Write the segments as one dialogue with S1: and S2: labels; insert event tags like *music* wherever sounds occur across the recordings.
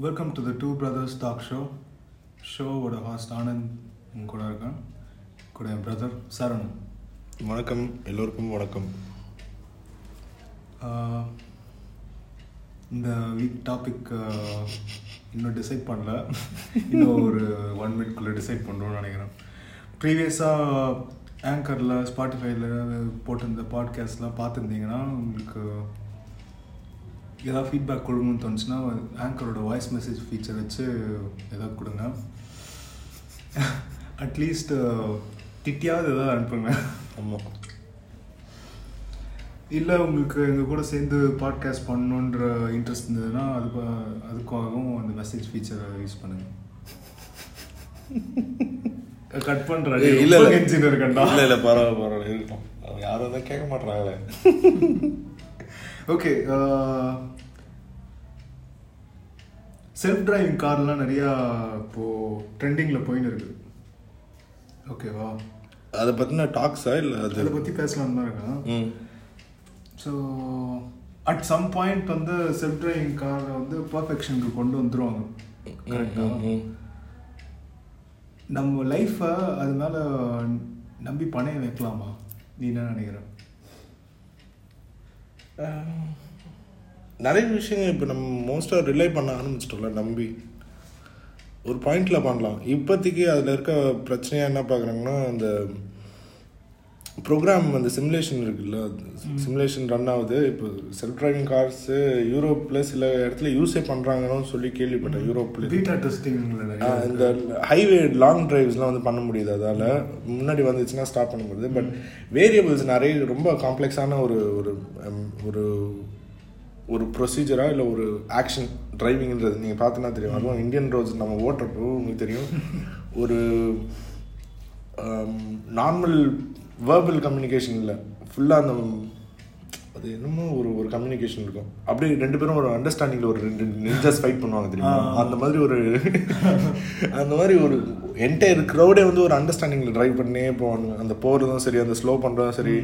S1: Welcome to the two brothers talk show ஷோவோட host Anand கூட இருக்கேன். கூட என் பிரதர் சரண்
S2: வணக்கம். எல்லோருக்கும் வணக்கம்.
S1: இந்த வீக் டாபிக் இன்னும் டிசைட் பண்ணல. இன்னும் ஒரு ஒன் மினிட்குள்ளே டிசைட் பண்ணுறோம்னு நினைக்கிறேன். ப்ரீவியஸாக ஆங்கரில் ஸ்பாட்டிஃபைல போட்டிருந்த பாட்காஸ்ட்லாம் பார்த்துருந்தீங்கன்னா உங்களுக்கு ஏதாவது ஃபீட்பேக் கொடுக்கணும்னு தோணுச்சுன்னா ஆங்கரோட வாய்ஸ் மெசேஜ் ஃபீச்சர் வச்சு ஏதாவது கொடுங்க. அட்லீஸ்ட் திட்டியாவது ஏதாவது அனுப்புங்க.
S2: ஆமாம்
S1: இல்லை உங்களுக்கு எங்கள் கூட சேர்ந்து பாட்காஸ்ட் பண்ணணுன்ற இன்ட்ரெஸ்ட் இருந்ததுன்னா அதுக்கு அதுக்காகவும் அந்த மெசேஜ் ஃபீச்சரை யூஸ் பண்ணுங்க. கட் பண்ணுறேன்
S2: ஏய், இல்ல, இல்ல.
S1: இன்ஜினியர் கண்டா.
S2: இல்லை இல்லை பரவாயில்ல பரவாயில்ல. அவங்க யாரும் தான் கேட்க மாட்றாங்களே.
S1: ஓகே செல்ஃப் டிரைவிங் கார்லாம் நிறையா இப்போ ட்ரெண்டிங்கில் போயின்னு இருக்கு ஓகேவா
S2: அதை பற்றின டாக்ஸா இல்லை அது?
S1: அதை பற்றி பேசலாம் தான் இருக்கேன். ஸோ அட் சம் பாயிண்ட் வந்து செல்ஃப் டிரைவிங் காரை வந்து பர்ஃபெக்ஷனுக்கு கொண்டு வந்துருவாங்க. கரெக்டா
S2: ம், ம்.
S1: நம்ம லைஃப்பை அது மேலே நம்பி பணைய வைக்கலாமா? நீ என்ன நினைக்கிற?
S2: ஆஹ், நிறைய விஷயங்கள் இப்போ நம்ம மோஸ்ட்டாக ரிலே பண்ண ஆரம்பிச்சிட்டோம்ல நம்பி. ஒரு பாயிண்டில் பண்ணலாம். இப்போதைக்கு அதில் இருக்க பிரச்சனையாக என்ன பார்க்குறாங்கன்னா அந்த ப்ரோக்ராம் அந்த சிமுலேஷன் இருக்குல்ல? சிமுலேஷன் ரன் ஆகுது. இப்போ செல்ஃப் டிரைவிங் கார்ஸு யூரோப்பில் சில இடத்துல யூஸே பண்ணுறாங்கன்னு சொல்லி கேள்விப்பட்டேன் யூரோப்பில்
S1: பீட்டா
S2: ஆஹ் இந்த ஹைவே லாங் டிரைவ்ஸ்லாம் வந்து பண்ண முடியுது அதால். முன்னாடி வந்துச்சுன்னா ஸ்டாப் பண்ண முடியுது. பட் வேரியபிள்ஸ் நிறைய ரொம்ப காம்ப்ளெக்ஸான ஒரு ஒரு ஒரு ஒரு ப்ரொசீஜரா இல்லை ஒரு ஆக்ஷன் டிரைவிங்ன்றது நீங்கள் பார்த்தீங்கன்னா தெரியும். அதுவும் இந்தியன் ரோட்ஸ் நம்ம ஓட்டுறப்போ உங்களுக்கு தெரியும். ஒரு நார்மல் வேர்பல் கம்யூனிகேஷன் இல்லை. ஃபுல்லாக அந்த அது என்னமோ ஒரு ஒரு கம்யூனிகேஷன் இருக்கும். அப்படியே ரெண்டு பேரும் ஒரு அண்டர்ஸ்டாண்டிங்கில் ஒரு ரெண்டு நிஞ்சஸ் ஃபைட் பண்ணுவாங்க தெரியுமா? அந்த மாதிரி ஒரு அந்த மாதிரி ஒரு என்டையர் க்ரௌடே வந்து ஒரு அண்டர்ஸ்டாண்டிங்கில் ட்ரைவ் பண்ணே போவாங்க அந்த போகிறதும் சரி அந்த ஸ்லோ பண்ணுறதும் சரி.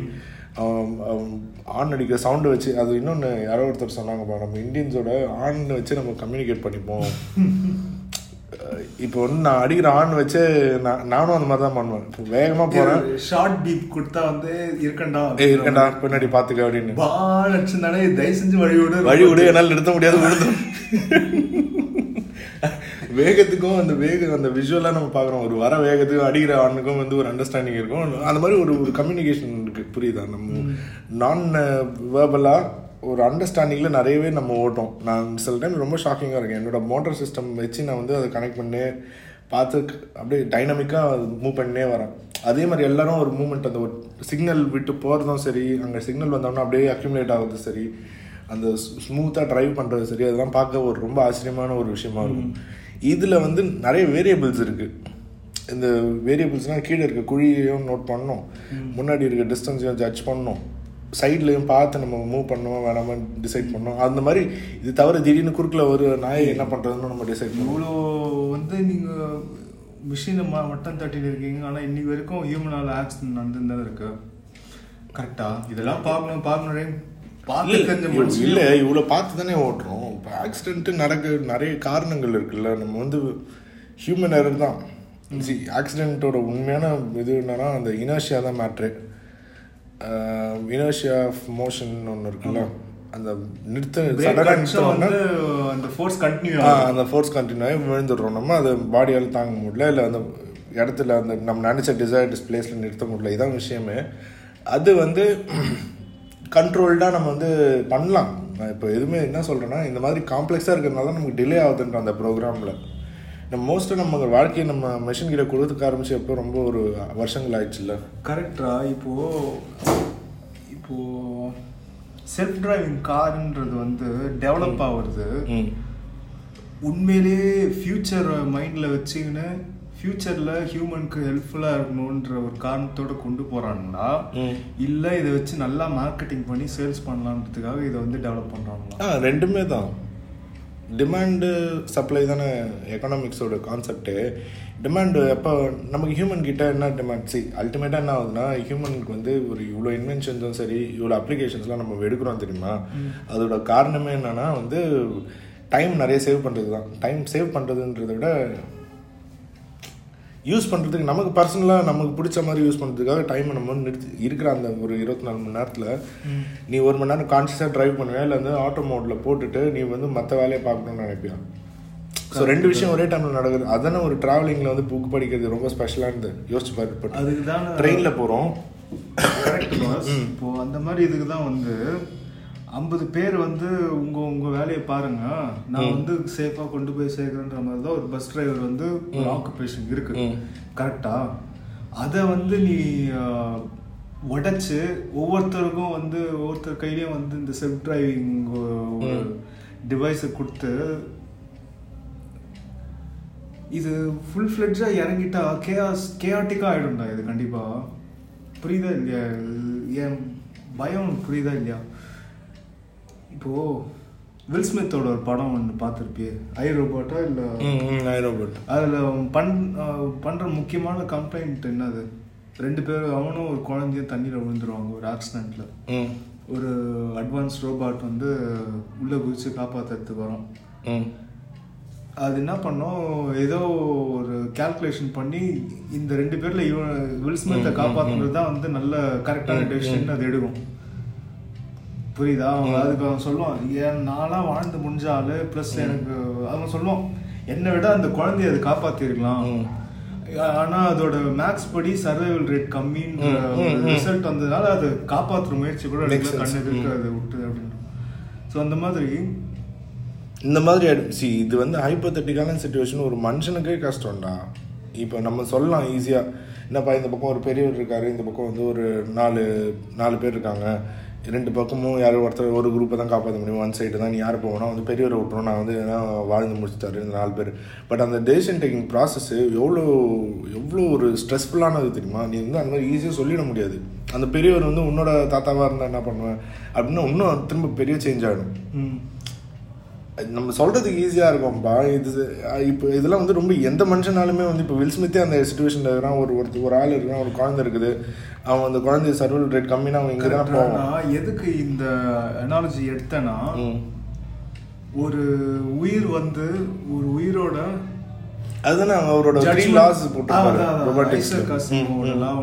S2: ஆன் அடிக்கிற சவுண்டை வச்சு அது இன்னொன்று யாரோ ஒருத்தர் சொன்னாங்கப்பா நம்ம இந்தியன்ஸோட ஆன் வச்சு நம்ம கம்யூனிகேட் பண்ணிப்போம். *laughs* இப்போ வந்து நான் அடிக்கிற ஆன் வச்சு நான் நானும் அந்த மாதிரி தான் பண்ணுவேன். இப்போ வேகமாக போகிறேன்
S1: ஷார்ட் பீப் கொடுத்தா வந்து இருக்கண்டா?
S2: ஏய் இருக்கண்டா பின்னாடி பார்த்துக்க அப்படின்னு.
S1: பா நடிச்சிருந்தானே தயவு செஞ்சு வழி விடு
S2: வழி விடு என்னால் நிறுத்த முடியாது விழுந்து வேகத்துக்கும் அந்த வேக அந்த விஷுவலாக நம்ம பார்க்குறோம். ஒரு வர வேகத்துக்கும் அடிக்கிற ஆணுக்கும் வந்து ஒரு அண்டர்ஸ்டாண்டிங் இருக்கும். அந்த மாதிரி ஒரு ஒரு கம்யூனிகேஷன் இருக்கு. புரியுதா? நம்ம நான் வேர்பலாக ஒரு அண்டர்ஸ்டாண்டிங்கில் நிறையவே நம்ம ஓட்டோம். நான் சில டைம் ரொம்ப ஷாக்கிங்காக இருக்கேன். என்னோட மோட்டார் சிஸ்டம் வச்சு நான் வந்து அதை கனெக்ட் பண்ணி பார்த்து அப்படியே டைனமிக்காக மூவ் பண்ணே வரேன் அதே மாதிரி எல்லாரும் ஒரு மூமெண்ட் அந்த ஒரு சிக்னல் விட்டு போகிறதும் சரி அங்கே சிக்னல் வந்தோம்னா அப்படியே அக்யூமுலேட் ஆகுது சரி அந்த ஸ்மூத்தாக டிரைவ் பண்ணுறது சரி அதெல்லாம் பார்க்க ஒரு ரொம்ப ஆச்சரியமான ஒரு விஷயமா இருக்கும். இதில் வந்து நிறைய வேரியபிள்ஸ் இருக்குது இந்த வேரியபிள்ஸ்னால் கீழே இருக்க குழியையும் நோட் பண்ணணும். முன்னாடி இருக்க டிஸ்டன்ஸையும் ஜட்ஜ் பண்ணணும். சைட்லையும் பார்த்து நம்ம மூவ் பண்ணோமா வேணாமா டிசைட் பண்ணோம். அந்த மாதிரி இது தவிர திடீர்னு குறுக்கில் ஒரு நாயை என்ன பண்ணுறதுன்னு நம்ம டிசைட்
S1: இவ்வளோ வந்து நீங்கள் மிஷினை ம மட்டம் தட்டிட்டு இருக்கீங்க. ஆனால் இன்னைக்கு வரைக்கும் ஹியூமனால் ஆக்சிடென்ட் நடந்துன்னு இருக்கு. கரெக்டா இதெல்லாம் பார்க்கணும் பார்க்கணும்
S2: இல்ல இவ்வளவு பார்த்து தானே ஓட்டுறோம். இப்போ ஆக்சிடென்ட் நடக்க நிறைய காரணங்கள் இருக்குல்ல. நம்ம வந்து ஹியூமன் எரர் தான். ஆக்சிடென்ட்டோட உண்மையான இது என்னன்னா அந்த இனர்ஷியா தான் மேட்ரு இனர்ஷியா ஆஃப் மோஷன் ஒன்று இருக்குல்ல? அந்த நிறுத்த
S1: அந்த ஃபோர்ஸ் கண்டினியூ
S2: அந்த ஃபோர்ஸ் கண்டினியூ ஆகி விழுந்துடுறோம் நம்ம. அதை பாடியால் தாங்க முடியல. இல்லை அந்த இடத்துல அந்த நம்ம நினச்ச டிசைர்டு பிளேஸில் நிறுத்த முடியல. இதான் விஷயமே. அது வந்து கண்ட்ரோல்டாக நம்ம வந்து பண்ணலாம். நான் இப்போ எதுவுமே என்ன சொல்கிறேன்னா இந்த மாதிரி காம்ப்ளெக்ஸாக இருக்கிறதுனால தான் நமக்கு டிலே ஆகுதுன்ற அந்த ப்ரோக்ராமில் நம்ம மோஸ்ட்டாக நம்ம வாழ்க்கையை நம்ம மெஷின் கிட்ட கொடுத்துக்க ஆரம்பிச்சு எப்போ ரொம்ப ஒரு வருஷங்கள் ஆயிடுச்சுல்ல?
S1: கரெக்டா இப்போ இப்போ செல்ஃப் டிரைவிங் கார்ன்றது வந்து டெவலப் ஆகுறது. உண்மையிலேயே ஃபியூச்சர் மைண்டில் வச்சுக்கின்னு ஃபியூச்சரில் ஹியூமனுக்கு ஹெல்ப்ஃபுல்லாக இருக்கணுன்ற ஒரு காரணத்தோட கொண்டு போகிறாங்களா இல்லை இதை வச்சு நல்லா மார்க்கெட்டிங் பண்ணி சேல்ஸ் பண்ணலான்றதுக்காக இதை வந்து டெவலப் பண்ணுறாங்களா
S2: ரெண்டுமே தான். டிமாண்டு சப்ளை தானே எக்கனாமிக்ஸோட கான்செப்ட்டு டிமாண்டு எப்போ நமக்கு ஹியூமன் கிட்ட என்ன டிமாண்ட் சி அல்டிமேட்டாக என்ன ஆகுதுன்னா ஹியூமனுக்கு வந்து ஒரு இவ்வளோ இன்வென்ஷன்ஸும் சரி இவ்வளோ அப்ளிகேஷன்ஸ்லாம் நம்ம எடுக்கிறோம் தெரியுமா? அதோட காரணமே என்னன்னா வந்து டைம் நிறைய சேவ் பண்ணுறது தான் டைம் சேவ் பண்ணுறதுன்றதை விட யூஸ் பண்ணுறதுக்கு நமக்கு பர்சனலாக நமக்கு பிடிச்ச மாதிரி யூஸ் பண்ணுறதுக்காக டைமை நம்ம வந்து நிறுத்தி இருக்கிற அந்த ஒரு இருபத்தி நாலு மணி நேரத்தில் நீ ஒரு மணி நேரம் கான்ஷியஸாக ட்ரைவ் பண்ணுவேன் இல்லை வந்து ஆட்டோ மோடில் போட்டுட்டு நீ வந்து மற்ற வேலையை பார்க்கணும்னு நினைப்பியா? ஸோ ரெண்டு விஷயம் ஒரே டைமில் நடக்குது. அதானே ஒரு ட்ராவலிங்கில் வந்து புக் படிக்கிறது ரொம்ப ஸ்பெஷலானது யோசிச்சு பார்த்து
S1: அதுக்கு தான்
S2: ட்ரெயினில் போகிறோம்
S1: இப்போ அந்த மாதிரி இதுக்கு தான் வந்து ஐம்பது பேர் வந்து உங்க உங்க வேலையை பாருங்க. நான் வந்து சேஃபா கொண்டு போய் சேர்க்கறேன்ற மாதிரி தான் ஒரு பஸ் டிரைவர் வந்து ஒரு ஆக்குபேஷன் இருக்கு. கரெக்டா அதை வந்து நீ உடைச்சு ஒவ்வொருத்தருக்கும் வந்து ஒவ்வொருத்தர் கையிலயும் வந்து இந்த செல்ஃப் டிரைவிங் ஒரு டிவைஸை கொடுத்து இது ஃபுல் ஃப்ளெட்ஜா இறங்கிட்டா கேஆஸ் கேஆட்டிக்கா ஆயிடும்டா இது கண்டிப்பா. புரியுதா இல்லையா? என் பயம் புரியுதா இல்லையா? இப்போ வில் ஸ்மித்தோட ஒரு படம் ஒன்று பார்த்துருப்பியே. ஐ ரோபோட்டா இல்லை
S2: ரோபோட்
S1: அதில் பண் பண்ற முக்கியமான கம்ப்ளைண்ட் என்னது? ரெண்டு பேரும் அவனும் ஒரு குழந்தையும் தண்ணியில் விழுந்துருவாங்க ஒரு ஆக்சிடென்ட்ல
S2: ம்.
S1: ஒரு அட்வான்ஸ் ரோபாட் வந்து உள்ள குதிச்சு காப்பாத்துறதுக்கு வரும். அது என்ன பண்ணோம்? ஏதோ ஒரு கால்குலேஷன் பண்ணி இந்த ரெண்டு பேர்ல இவன் வில் ஸ்மித்தை காப்பாத்துறது தான் வந்து நல்ல கரெக்டான டெசிஷன் அது எடுக்கும். புரியுதா? அவன் அதுக்கு அவன் சொல்லுவான் ஏன் நான்லாம் வாழ்ந்து முடிஞ்ச ஆளு ப்ளஸ் எனக்கு அவன் சொல்லுவான் என்னை விட அந்த குழந்தைய அது காப்பாத்திருக்கலாம். ஆனா அதோட மேக்ஸ் படி சர்வைவல் ரேட் கம்மின்ற ரிசல்ட் வந்ததுனால அது காப்பாத்துற முயற்சி கூட. கண்ணு இருக்கு அது விட்டு அப்படின்னு. ஸோ அந்த மாதிரி
S2: இந்த மாதிரி சி இது வந்து ஹைப்போத்தட்டிக்கான சுச்சுவேஷன் ஒரு மனுஷனுக்கே கஷ்டம்டா. இப்போ நம்ம சொல்லலாம் ஈஸியாக என்னப்பா இந்த பக்கம் ஒரு பெரியவர் இருக்காரு இந்த பக்கம் வந்து ஒரு நாலு நாலு பேர் இருக்காங்க. ரெண்டு பக்கமும் யாரும் ஒருத்தர் ஒரு குரூப்பை தான் காப்பாற்ற முடியும். ஒன் சைடு தான். நீ யார் போகணும்? வந்து பெரியவரை விட்டுரும் நான் வந்து எதனா வாழ்ந்து முடிச்சுட்டாரு. இந்த நாலு பேர். பட் அந்த டெசிஷன் டேக்கிங் ப்ராசஸ் எவ்வளோ எவ்வளோ ஒரு ஸ்ட்ரெஸ்ஃபுல்லானது தெரியுமா? நீ வந்து அந்த மாதிரி ஈஸியாக சொல்லிட முடியாது. அந்த பெரியவர் வந்து உன்னோட தாத்தாவாக இருந்தால் என்ன பண்ணுவேன் அப்படின்னு இன்னும் திரும்ப பெரிய சேஞ்ச் ஆகிடும் நம்ம சொல்றதுக்கு ஈஸியா இருக்கும்பா இது இப்போ இதெல்லாம் வந்து ரொம்ப எந்த மனுஷனாலுமே வந்து இப்போ வில் ஸ்மித்தே அந்த சுச்சுவேஷன்ல இருக்கிறான். ஒரு ஒருத்தர் ஒரு ஆள் இருக்கான் ஒரு குழந்தை இருக்குது. அவன் அந்த குழந்தை சர்வல் ரேட் கம்மினா அவன் இங்கே தான் போவான்.
S1: எதுக்கு இந்த அனாலஜி எடுத்தேன்னா. ஒரு உயிர் வந்து ஒரு உயிரோட
S2: அதுதானே அவரோட லாஸ்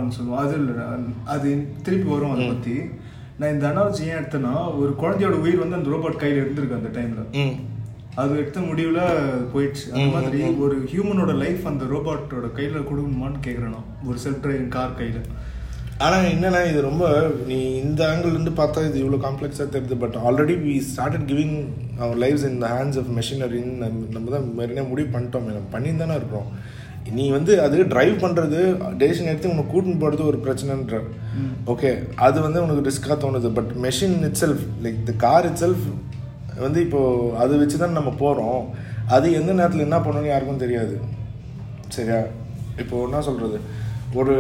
S1: சொல்லுவோம். அது இல்ல, அது திருப்பி வரும் அதை பத்தி. நான் இந்த அனாலஜி ஏன் எடுத்தேன்னா ஒரு குழந்தையோட உயிர் வந்து அந்த ரோபோட் கையில இருந்திருக்கு அந்த டைம்ல அது எடுத்த முடிவுல போயிடுச்சு. அந்த மாதிரி ஒரு ஹியூமனோட லைஃப் அந்த ரோபோட்டோட கையில கொடுக்கணுமான்னு கேக்குறேன். ஒரு செல்ஃப் டிரைவிங் கார் கையில.
S2: ஆனா என்னன்னா இது ரொம்ப நீ இந்த ஆங்கிள் இருந்து பார்த்தா இது இவ்வளோ காம்ப்ளெக்ஸாக தெரியுது but already we started giving our lives in the hands of மெஷினரின்னு நம்ம தான் மெரினே முடிவு பண்ணிட்டோம். நம்ம பண்ணி தானே இருக்கிறோம். நீ வந்து அது டிரைவ் பண்ணுறது டெசிஷன் எடுத்து உனக்கு கூட்டின்னு போகிறது ஒரு பிரச்சனைன்ற. ஓகே அது வந்து உனக்கு ரிஸ்க்காக தோணுது. But machine itself like the car itself வந்து இப்போது அதை வச்சு தான் நம்ம போகிறோம் அது எந்த நேரத்தில் என்ன பண்ணணும்னு யாருக்கும் தெரியாது. சரியா? இப்போ என்ன சொல்கிறது ஒரு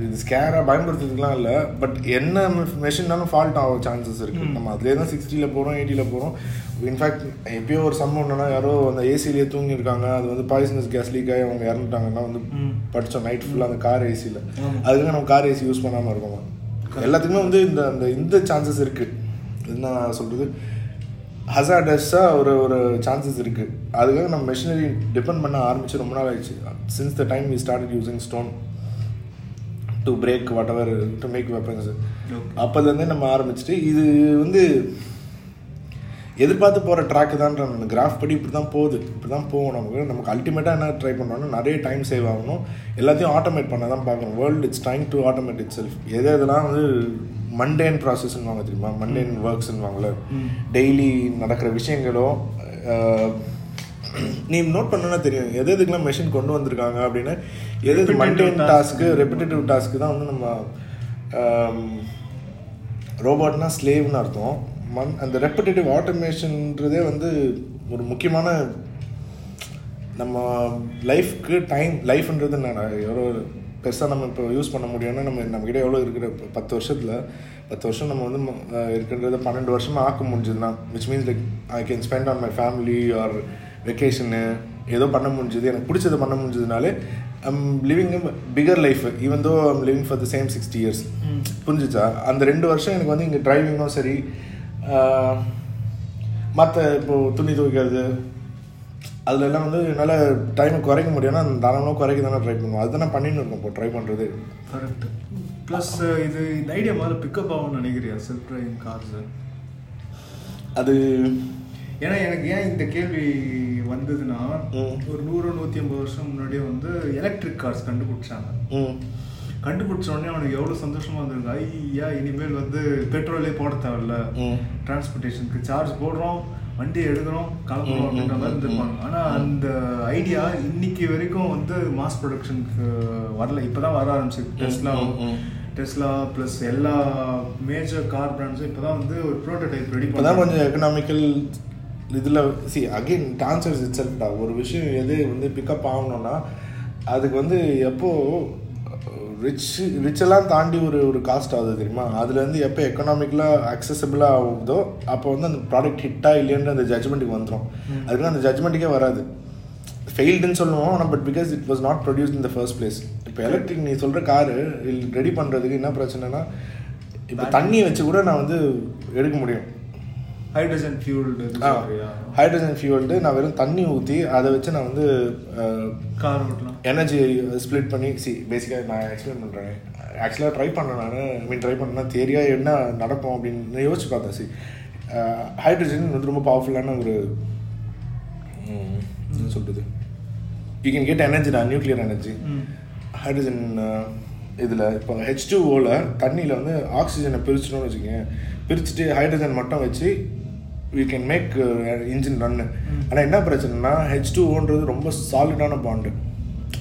S2: இது ஸ்கேராக பயன்படுத்துறதுக்குலாம் இல்லை. பட் என்ன மெஷின்னாலும் ஃபால்ட் ஆக சான்சஸ் இருக்குது நம்ம அதுலேயே தான் சிக்ஸ்டியில் போகிறோம் எயிட்டியில் போகிறோம் இன்ஃபேக்ட் எப்பயோ ஒரு சம்பவம் ஒன்றுனா யாரோ அந்த ஏசிலேயே தூங்கியிருக்காங்க. அது வந்து பாய்சனஸ் கேஸ் லீக் ஆகி அவங்க இறந்துட்டாங்கன்னா வந்து படித்தோம் நைட் ஃபுல்லாக அந்த கார் ஏசியில் அதுக்கு நம்ம கார் ஏசி யூஸ் பண்ணாமல் இருக்கோம்? எல்லாத்துக்குமே வந்து இந்த அந்த இந்த சான்சஸ் இருக்குது என்ன சொல்கிறது ஹசார்டஸாக ஒரு ஒரு சான்சஸ் இருக்குது அதுக்காக நம்ம மெஷினரி டிபெண்ட் பண்ண ஆரம்பிச்சு ரொம்ப நாள் ஆயிடுச்சு. Since the time we started using stone to break whatever to make weapons அப்போதுலேருந்தே நம்ம ஆரம்பிச்சுட்டு இது வந்து எதிர்பார்த்து போகிற ட்ராக்கு தான்ற அந்த கிராஃப் படி இப்படி தான் போகுது. இப்படி தான் போகும் நமக்கு நமக்கு அல்டிமேட்டாக என்ன ட்ரை பண்ணோம்னா நிறைய டைம் சேவ் ஆகணும். எல்லாத்தையும் ஆட்டோமேட் பண்ண தான் பார்க்கணும். World it's time to automate itself எது எதெல்லாம் வந்து மண்டேன் ப்ராசஸ்ன்னு வாங்க தெரியுமா? மண்டேன் ஒர்க்ஸ்ன்னு வாங்கல. டெய்லி நடக்கிற விஷயங்களோ நீ நோட் பண்ணனா தெரியும். எது எதுக்கெல்லாம் மெஷின் கொண்டு வந்திருக்காங்க அப்படின்னு. எது எது
S1: task.
S2: டாஸ்க்கு ரெப்பிட்டேட்டிவ் டாஸ்க்கு தான் வந்து நம்ம ரோபோட்னா ஸ்லேவ்னு அர்த்தம். மன் அந்த ரெப்பிட்டேட்டிவ் ஆட்டோமேஷன்றதே வந்து ஒரு முக்கியமான நம்ம லைஃப்க்கு டைம் லைஃப்ன்றது என்ன? எவ்வளோ பெருசாக நம்ம இப்போ யூஸ் பண்ண முடியும்னா நம்ம நம்மக்கிட்ட எவ்வளோ இருக்கிற பத்து வருஷத்தில் பத்து வருஷம் நம்ம வந்து இருக்கின்றத பன்னெண்டு வருஷமாக ஆக்க முடிஞ்சதுன்னா which means like I can spend on my family or vacation ஏதோ பண்ண முடிஞ்சது எனக்கு பிடிச்சதை பண்ண முடிஞ்சதுனாலே I'm living bigger life even though I'm living for the same sixty years புரிஞ்சுச்சா? அந்த ரெண்டு வருஷம் எனக்கு வந்து இங்கே டிரைவிங்கும் சரி மற்ற இப்போ துணி துவைக்கிறது அதுல எல்லாம் வந்து என்னால் டைமை குறைக்க முடியும்னா அந்த தாராளமாக குறைக்க தானே ட்ரை பண்ணுவோம் அதுதானே பண்ணின்னு இருக்கோம். இப்போ ட்ரை பண்ணுறது
S1: கரெக்ட் ப்ளஸ் இது இந்த ஐடியா முதல்ல பிக்கப் ஆகும்னு நினைக்கிறியா? செல்ஃப் டிரைவிங் கார்ஸ்
S2: அது
S1: ஏன்னா எனக்கு ஏன் இந்த கேள்வி வந்ததுன்னா. ஒரு நூறு நூற்றி ஐம்பது வருஷம் முன்னாடியே வந்து எலக்ட்ரிக் கார்ஸ் கண்டுபிடிச்சாங்க. கண்டுபிடிச்ச உடனே அவனுக்கு எவ்வளோ சந்தோஷமா இருந்திருக்கு. ஐயா இனிமேல் வந்து பெட்ரோலே போட தேவையில்ல. டிரான்ஸ்போர்ட்டேஷனுக்கு சார்ஜ் போடுறோம் வண்டி எடுக்கிறோம் கிளம்புறோம் அப்படின்ற மாதிரி இருந்திருப்பாங்க.
S2: ம்.
S1: ஆனா அந்த ஐடியா இன்னைக்கு வரைக்கும் வந்து மாஸ் ப்ரொடக்ஷனுக்கு வரல. இப்பதான் வர ஆரம்பிச்சு டெஸ்லா
S2: ம், ம்.
S1: டெஸ்லா ப்ளஸ் எல்லா மேஜர் கார் பிராண்ட்ஸும் இப்பதான் வந்து ஒரு ப்ரோட்டோடைப் ரெடி
S2: இப்போதான் கொஞ்சம் எக்கனாமிக்கல் இதில் சி அகைன் டான்சர்ஸ் இட் செல்ஃப்டா ஒரு விஷயம் எது வந்து பிக்கப் ஆகணும்னா அதுக்கு வந்து எப்போ ரிச் ரிச்செல்லாம் தாண்டி ஒரு ஒரு காஸ்ட் ஆகுது தெரியுமா? அதுலேருந்து எப்போ எக்கனாமிக்கலாக அக்சசபிளாக ஆகுதோ அப்போ வந்து அந்த ப்ராடக்ட் ஹிட்டா இல்லைன்ற அந்த ஜட்ஜ்மெண்ட்டுக்கு வந்துடும் அதுக்கு அந்த ஜட்ஜ்மெண்ட்டுக்கே வராது. ஃபெயில்டுன்னு சொல்லுவோம் ஆனால் but because it was not produce in the first place இப்போ எலக்ட்ரிக் நீ சொல்கிற காரு ரெடி பண்ணுறதுக்கு என்ன பிரச்சனைனா இப்போ தண்ணியை வச்சு கூட நான் வந்து எடுக்க முடியும்.
S1: ஹைட்ரஜன் ஃபியூல்டு
S2: ஹைட்ரஜன் ஃபியூல்டு நான் வெறும் தண்ணி ஊற்றி அதை வச்சு நான் வந்து
S1: கார் ஓட்டலாம்.
S2: எனர்ஜி ஸ்ப்ளிட் பண்ணி சி பேசிக்காக நான் எக்ஸ்பிளைன் பண்ணுறேன் ஆக்சுவலாக ட்ரை பண்ணேன் நான். மீன் ட்ரை பண்ணேன்னா தேரியாக என்ன நடக்கும் அப்படின்னு யோசிச்சு பார்த்தேன் சி. ஹைட்ரஜன் வந்து ரொம்ப பவர்ஃபுல்லான ஒரு என்ன சொல்கிறது யூ கேன் கெட் எனர்ஜி தான் நியூக்ளியர் எனர்ஜி. ஹைட்ரஜன் இதில் இப்போ ஹெச் டூ ஓவில் தண்ணியில் வந்து ஆக்சிஜனை பிரிச்சிட்டோம்னு வச்சுக்கோங்க பிரிச்சுட்டு ஹைட்ரஜன் மட்டும் வச்சு we can make engine run ஆனால் என்ன பிரச்சனைனா ஹெச் டூ ஓன்றது ரொம்ப சாலிடான பாண்டு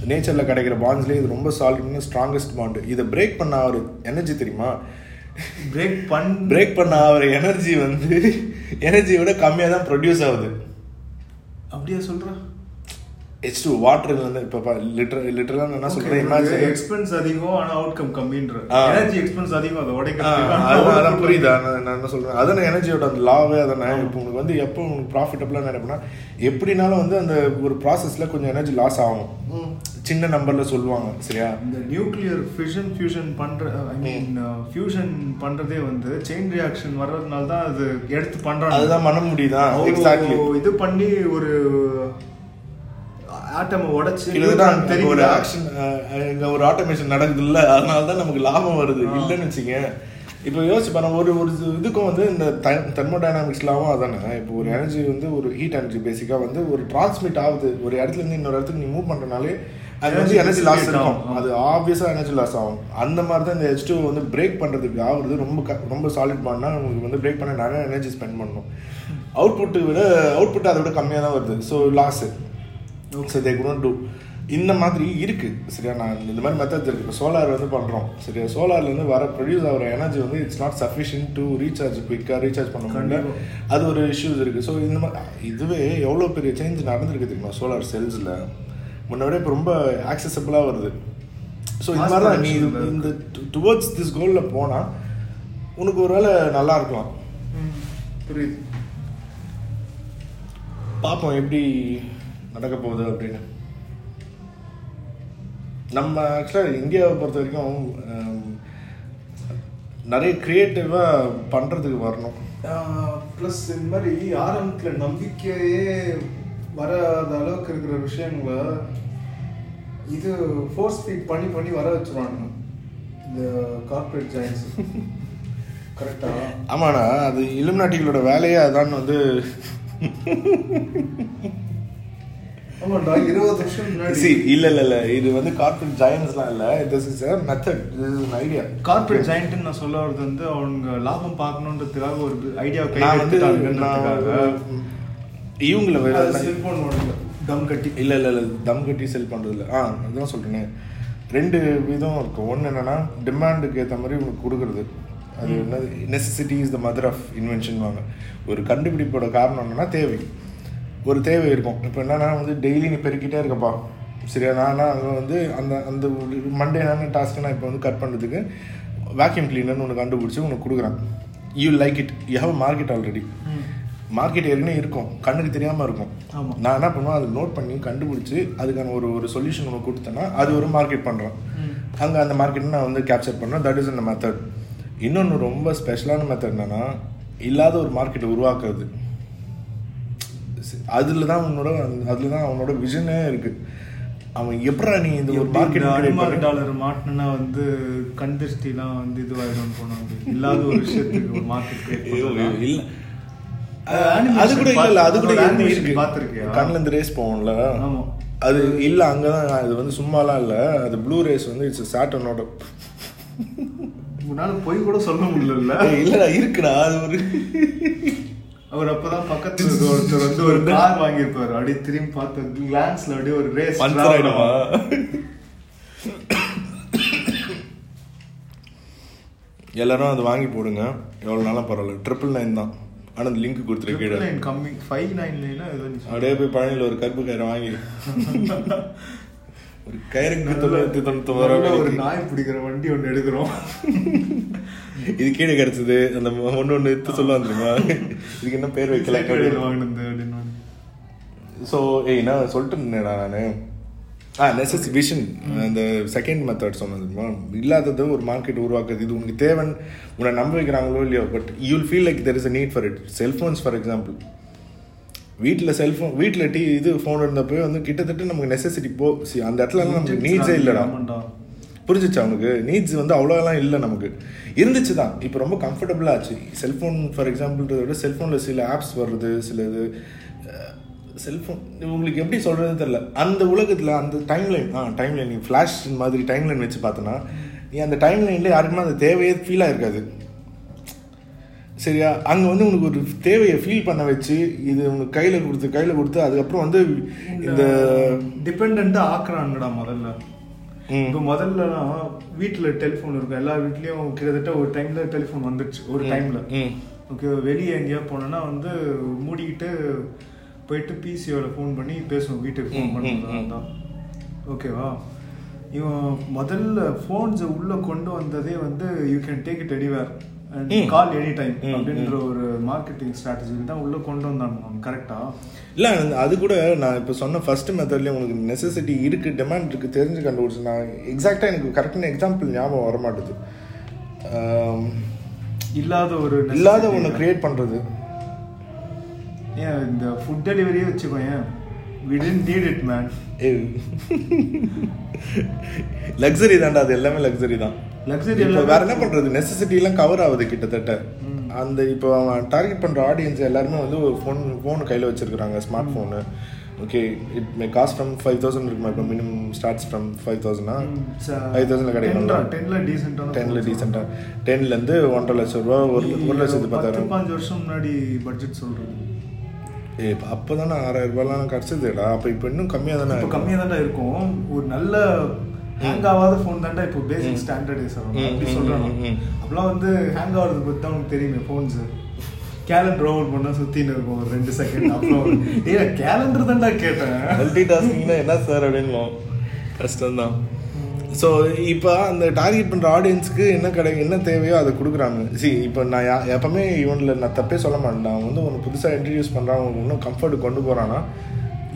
S2: நேச்சரில் கிடைக்கிற பாண்ட்ஸ்லேயே இது ரொம்ப சாலிடான ஸ்ட்ராங்கஸ்ட் பாண்டு இதை பிரேக் பண்ண ஒரு எனர்ஜி தெரியுமா?
S1: பிரேக் பண்
S2: பிரேக் பண்ண ஆகிற எனர்ஜி வந்து எனர்ஜியை விட கம்மியாக தான் ப்ரொடியூஸ் ஆகுது.
S1: அப்படியே சொல்ற?
S2: ஹெச் டூ வாட்டர் வந்து இப்போ லிட்டர் லிட்டரலாக என்ன சொல்கிறேன் இமேஜின்
S1: எக்ஸ்பென்ஸ் அதிகம் ஆனா அவுட்கம் கம்மின்ற
S2: ஆ.
S1: எனர்ஜி எக்ஸ்பென்ஸ் அதிகம் அதை உடைக்கிறதுக்கு
S2: அதான் புரியுதா நான் நான் என்ன சொல்றேன் அதான எனர்ஜியோட அந்த லாவே அதானே இப்போ உங்களுக்கு வந்து எப்போ உங்களுக்கு ப்ராஃபிட்டபிளாக நினைப்பேன்னா எப்படினாலும் வந்து அந்த ஒரு ப்ராசஸ்ல கொஞ்சம் எனர்ஜி லாஸ் ஆகும். சின்ன நம்பர்ல சொல்லுவாங்க சரியா?
S1: இந்த நியூக்ளியர் ஃபியூஷன் ஃபியூஷன் பண்ற ஐ மீன் ஃபியூஷன் பண்றதே வந்து செயின் ரியாக்ஷன் வர்றதுனால தான் அது எடுத்து பண்றாங்க.
S2: அதுதான் பண்ண முடியுதா? எக்ஸாக்ட்லி
S1: இது பண்ணி ஒரு ஆட்டம் உடைச்சு
S2: ஒரு? ஆக்ஷன் இங்க ஒரு ஆட்டோமேஷன் நடக்குது இல்ல அதனால தான் நமக்கு லாபம் வருது. இல்லைன்னு வச்சுங்க இப்போ யோசிச்சு பாருங்க ஒரு ஒரு இதுக்கும் வந்து இந்த தெர்மோடைனாமிக்ஸ்லாவும் அதானே? இப்போ ஒரு எனர்ஜி வந்து ஒரு ஹீட் எனர்ஜி பேசிக்கா வந்து ஒரு டிரான்ஸ்மிட் ஆகுது. ஒரு இடத்துல இருந்து இன்னொரு இடத்துக்கு நீ மூவ் பண்றனாலே அது வந்து எனர்ஜி லாஸ் இருக்கும்.
S1: ஆகும்.
S2: அது ஆப்வியஸா எனர்ஜி லாஸ் ஆகும். அந்த மாதிரி தான் இந்த ஹெச் டூ வந்து பிரேக் பண்றதுக்கு ஆகுறது. ரொம்ப க- ரொம்ப சாலிட் பண்ணா உங்களுக்கு வந்து பிரேக் பண்ண நிறைய எனர்ஜி ஸ்பெண்ட் பண்ணணும். அவுட்புட்டை விட அவுட்புட் அதை விட கம்மியாக தான் வருது. So loss so they couldn't do இந்த மாதிரி இருக்கு. சரியா? நான் இந்த மாதிரி மெத்தட்ஸ் இருக்கு. இப்போ சோலார் வந்து பண்றோம். சரியா? சோலார்ல இருந்து வர ப்ரொடியூஸ் ஆகிற எனர்ஜி வந்து it's not sufficient to recharge குயிக்காக ரீசார்ஜ் பண்ண முடியல. அது ஒரு இஷ்யூஸ் இருக்கு. ஸோ இந்த மாதிரி இதுவே எவ்வளோ பெரிய சேஞ்ச் நடந்திருக்கு தெரியுமா சோலார் செல்ஸில் முன்னாடியே இப்போ ரொம்ப ஆக்சசபிளாக வருது. ஸோ இந்த மாதிரி தான். நீ
S1: ல
S2: இந்த டுவர்ட்ஸ் திஸ் கோலில் போனால் உனக்கு ஒரு வேளை நல்லா இருக்கலாம்.
S1: புரியுது.
S2: பார்ப்போம் எப்படி நடக்க போகுது அப்படின்னு. நம்ம ஆக்சுவலாக இந்தியாவை பொறுத்த வரைக்கும் நிறைய க்ரியேட்டிவாக பண்ணுறதுக்கு வரணும்.
S1: ப்ளஸ் இந்த மாதிரி ஆரம்பத்தில் நம்பிக்கையே வராத அளவுக்கு இருக்கிற விஷயங்களை இது ஃபோர்ஸ் ஃபீட் பண்ணி பண்ணி வர வச்சிருவானுங்க இந்த கார்ப்பரேட் ஜாயின்ஸ் கரெக்டா
S2: ஆமாண்ணா அது இலுமினாட்டிகளோட வேலையே அதான் வந்து. இல்ல இல்ல இல்ல. இது வந்து கார்ப்பரேட் ஜாயன்ஸ்லாம் இல்ல. This is method this is idea
S1: corporate ஜாயிண்ட்னு நான் சொல்ல வர்றது வந்து அவங்க லாபம் பார்க்கணுன்றதுக்காக ஒரு ஐடியா
S2: நான்
S1: கையெழுத்துட்டாங்கிறதுக்காக
S2: இவங்கள வேற
S1: செல்போன் டம் கட்டி.
S2: இல்ல இல்ல இல்ல. தம் கட்டி செல் பண்றது இல்ல ஆ அதான் சொல்றேனே. ரெண்டு விதம் இருக்கும். ஒன்று என்னன்னா டிமாண்டுக்கு ஏற்ற மாதிரி உனக்கு கொடுக்குறது. அது என்னது? Necessity is the mother of invention வாங்க ஒரு கண்டுபிடிப்போட காரணம் என்னன்னா தேவை. ஒரு தேவை இருக்கும். இப்போ என்னன்னா வந்து டெய்லி நீ பெருக்கிட்டே இருக்கப்பா. சரியா? நான் வந்து அந்த அந்த மண்டேனான டாஸ்க்கு நான் இப்போ வந்து கட் பண்ணுறதுக்கு வேக்யூம் கிளீனர்னு ஒன்று கண்டுபிடிச்சி உனக்கு கொடுக்குறேன். You like it you have market already market ஏற்கனவே இருக்கும். கண்ணுக்கு தெரியாமல் இருக்கும். நான் என்ன பண்ணுவேன்? அதை நோட் பண்ணி கண்டுபிடிச்சி அதுக்கான ஒரு ஒரு சொல்யூஷன் ஒன்று கொடுத்தேன்னா அது ஒரு மார்க்கெட் பண்ணுறேன் அங்கே அந்த மார்க்கெட் நான் வந்து கேப்சர் பண்ணேன் தட் இஸ் அந்த மெத்தட் இன்னொன்று ரொம்ப ஸ்பெஷலான மெத்தட் என்னன்னா இல்லாத ஒரு மார்க்கெட்டை உருவாக்குறது. அதுல தான் அவனோட அதுல தான் அவனோட விஷனே இருக்கு. அவன் எப்படா நீ இந்த ஒரு மார்க்கெட்
S1: டாலர் மாட்டினா வந்து கண் திருஷ்டிலாம் வந்து இதுவாயிடும் போனாங்க. இல்லாத ஒரு விஷயத்துக்கு ஒரு மார்க்கெட்
S2: இல்ல.
S1: அது
S2: கூட இல்ல இல்ல. அது கூட இருக்கு.
S1: பார்த்திருக்கியா?
S2: கண்ணுல இருந்து ரேஸ் போகும்ல.
S1: ஆமா.
S2: அது இல்ல அங்கதான் அது வந்து சும்மாலாம் இல்ல. அது ப்ளூ ரேஸ் வந்து இட்ஸ் சாட்டனோட
S1: உன்னால போய் கூட சொல்ல முடியல
S2: இல்லடா இருக்குடா அது ஒரு
S1: அவர் அப்பதான் பக்கத்துல ஒருத்தர் வந்து ஒரு கார் வாங்கியிருப்பாரு. அப்படியே திரும்பி பார்த்து கிளான்ஸ்ல அப்படியே ஒரு ரேஸ்
S2: ஆயிடுமா எல்லாரும் அது வாங்கி போடுங்க. எவ்வளவு நாளும் பரவாயில்ல. ட்ரிபிள் நைன் தான். ஆனா அந்த லிங்க் கொடுத்துரு கீழே.
S1: கம்மி ஃபைவ் நைன் ஏதோ.
S2: அப்படியே போய் பழனியில் ஒரு கருப்பு கயிறு வாங்கி. *laughs* ஒரு தொள்ளாயிரத்தி தொண்ணூத்தி
S1: நல்ல ஒரு நாய் பிடிக்கிற வண்டி ஒண்ணு எடுக்கிறோம்.
S2: இது கீழே கிடைச்சது. அந்த ஒண்ணு ஒண்ணு எடுத்து சொல்லுவாங்க தெரியுமா? இதுக்கு என்ன பேர் வைக்கல
S1: வாங்கினது அப்படின்னு
S2: ஸோ ஏய் நான் சொல்லிட்டு இருந்தேன்டா நான்? ஆ நெசஸ் விஷன் அந்த செகண்ட் மெத்தட் சொன்னது தெரியுமா? இல்லாதது ஒரு மார்க்கெட் உருவாக்குறது. இது உனக்கு தேவன் உன்னை நம்ப வைக்கிறாங்களோ இல்லையோ but you'll feel like there is a need for it cellphones for example வீட்டில் செல்ஃபோன் வீட்டில் டி இது ஃபோன் இருந்தப்போ வந்து கிட்டத்தட்ட நமக்கு நெசசிட்டி போ see, அந்த இடத்துலலாம் நமக்கு நீட்ஸே இல்லைடா. புரிஞ்சிச்சு அவனுக்கு நீட்ஸ் வந்து அவ்வளோலாம் இல்லை நமக்கு. இருந்துச்சு தான். இப்போ ரொம்ப கம்ஃபர்டபுளாக ஆச்சு. செல்ஃபோன் ஃபார் எக்ஸாம்பிள் விட செல்ஃபோனில் சில ஆப்ஸ் வருது சில இது செல்ஃபோன் உங்களுக்கு எப்படி சொல்கிறது தெரில அந்த உலகத்தில் அந்த டைம்லைன் ஆ டைம்லைன் நீ ஃப்ளாஷ் மாதிரி டைம்லைன் வச்சு பார்த்தோன்னா நீ அந்த டைம்லைனில் யாருக்குமே அந்த தேவையே ஃபீலாக இருக்காது சரியா? அங்கே வந்து உனக்கு ஒரு தேவையை ஃபீல் பண்ண வச்சு இது உனக்கு கையில் கொடுத்து கையில் கொடுத்து அதுக்கப்புறம் வந்து இந்த
S1: டிபெண்டா ஆக்குறாங்கடா முதல்ல. இப்போ முதல்லலாம் வீட்டுல டெலிஃபோன் இருக்கும். எல்லா வீட்லயும் கிட்டத்தட்ட ஒரு டைம்ல டெலிஃபோன் வந்துடுச்சு ஒரு டைம்ல ஓகே வெளியே எங்கேயா போனோம்னா வந்து மூடிக்கிட்டு போயிட்டு பிசிஓல ஃபோன் பண்ணி பேசுவோம். வீட்டுக்கு ஃபோன் பண்ணுறதா ஓகேவா? இவன் முதல்ல ஃபோன்ஸை உள்ள கொண்டு வந்ததே வந்து you can take it anywhere and. Call any time அப்படின்ற ஒரு மார்க்கெட்டிங் ஸ்ட்ராட்டஜி தான் உள்ள கொண்டு வந்தாங்க கரெக்டா
S2: இல்லை அது கூட நான் இப்போ சொன்ன ஃபர்ஸ்ட் மெத்தட்லேயே உங்களுக்கு நெசசிட்டி இருக்கு டிமாண்ட் இருக்கு தெரிஞ்சு கண்டுபிடிச்சு நான் எக்ஸாக்டாக எனக்கு கரெக்டான எக்ஸாம்பிள் ஞாபகம் வர மாட்டுது
S1: இல்லாத ஒரு
S2: இல்லாத. ஒன்று கிரியேட் பண்ணுறது
S1: ஏன் இந்த ஃபுட் டெலிவரியே வச்சுக்கோ ஏன் we don't need it man
S2: luxury தான்டா அது எல்லாமே லக்ஸரி தான்.
S1: Luxury
S2: இப்போ வேற என்ன பண்றது? நெசசிட்டி எல்லாம் கவர் ஆகுது கிட்டத்தட்ட. அந்த இப்போ அவன் டார்கெட் பண்ற ஆடியன்ஸ் எல்லாருமே வந்து ஒரு ஃபோன் ஃபோன் கையில வச்சிருக்காங்க smart phone okay it may cost from five thousand இருக்குமா? இப்போ மினிமம் ஸ்டார்ட்ஸ் ஃப்ரம் ஃபைவ் தௌசண்ட்னா ஃபைவ் தௌசண்ட்ல கிடைக்கும்
S1: டென்ல டீசென்டான
S2: டென்ல டீசெண்டாக டென்லேருந்து ஒன்றரை லட்சம் ரூபா ஒரு ஒரு லட்சத்து
S1: பத்து
S2: பத்தாயிரம்.
S1: பாஞ்சு வருஷம் முன்னாடி பட்ஜெட் சொல்றது.
S2: ஏ அப்போ தானே ஆறாயிரம் ரூபாய்லாம் கிடச்சதுடா. அப்போ இப்போ இன்னும் கம்மியாக தானே
S1: இப்போ கம்மியா தான்டா இருக்கும். ஒரு நல்ல ஹேங் ஆகாத ஃபோன் தான்டா இப்போ பேசிக் ஸ்டாண்டர்டைஸ் ஆகும் அப்படி
S2: ம்,
S1: சொல்றாங்க
S2: ம், ம்.
S1: அப்பலாம் வந்து ஹேங் ஆகுறது பத்தி தான் உனக்கு தெரியுமே ஃபோன்ஸ் கேலண்டர் ஓவர் பண்ணா சுத்தின்னு இருக்கும் ஒரு ரெண்டு செகண்ட் அப்புறம் ஏ கேலண்டர் தான்டா கேட்டேன்.
S2: மல்டி டாஸ்கிங்னா என்ன சார் அப்படின்னு கஷ்டம்தான். ஸோ இப்போ அந்த டார்கெட் பண்ணுற ஆடியன்ஸ்க்கு என்ன கிடை என்ன தேவையோ அதை கொடுக்குறாங்க. சி இப்போ நான் எப்பவுமே இவனில் நான் தப்பே சொல்ல மாட்டேன் அவன் வந்து ஒன்று புதுசாக இன்ட்ரடியூஸ் பண்ணுறான் அவனுக்கு இன்னும் கம்ஃபர்ட் கொண்டு போகிறான்னா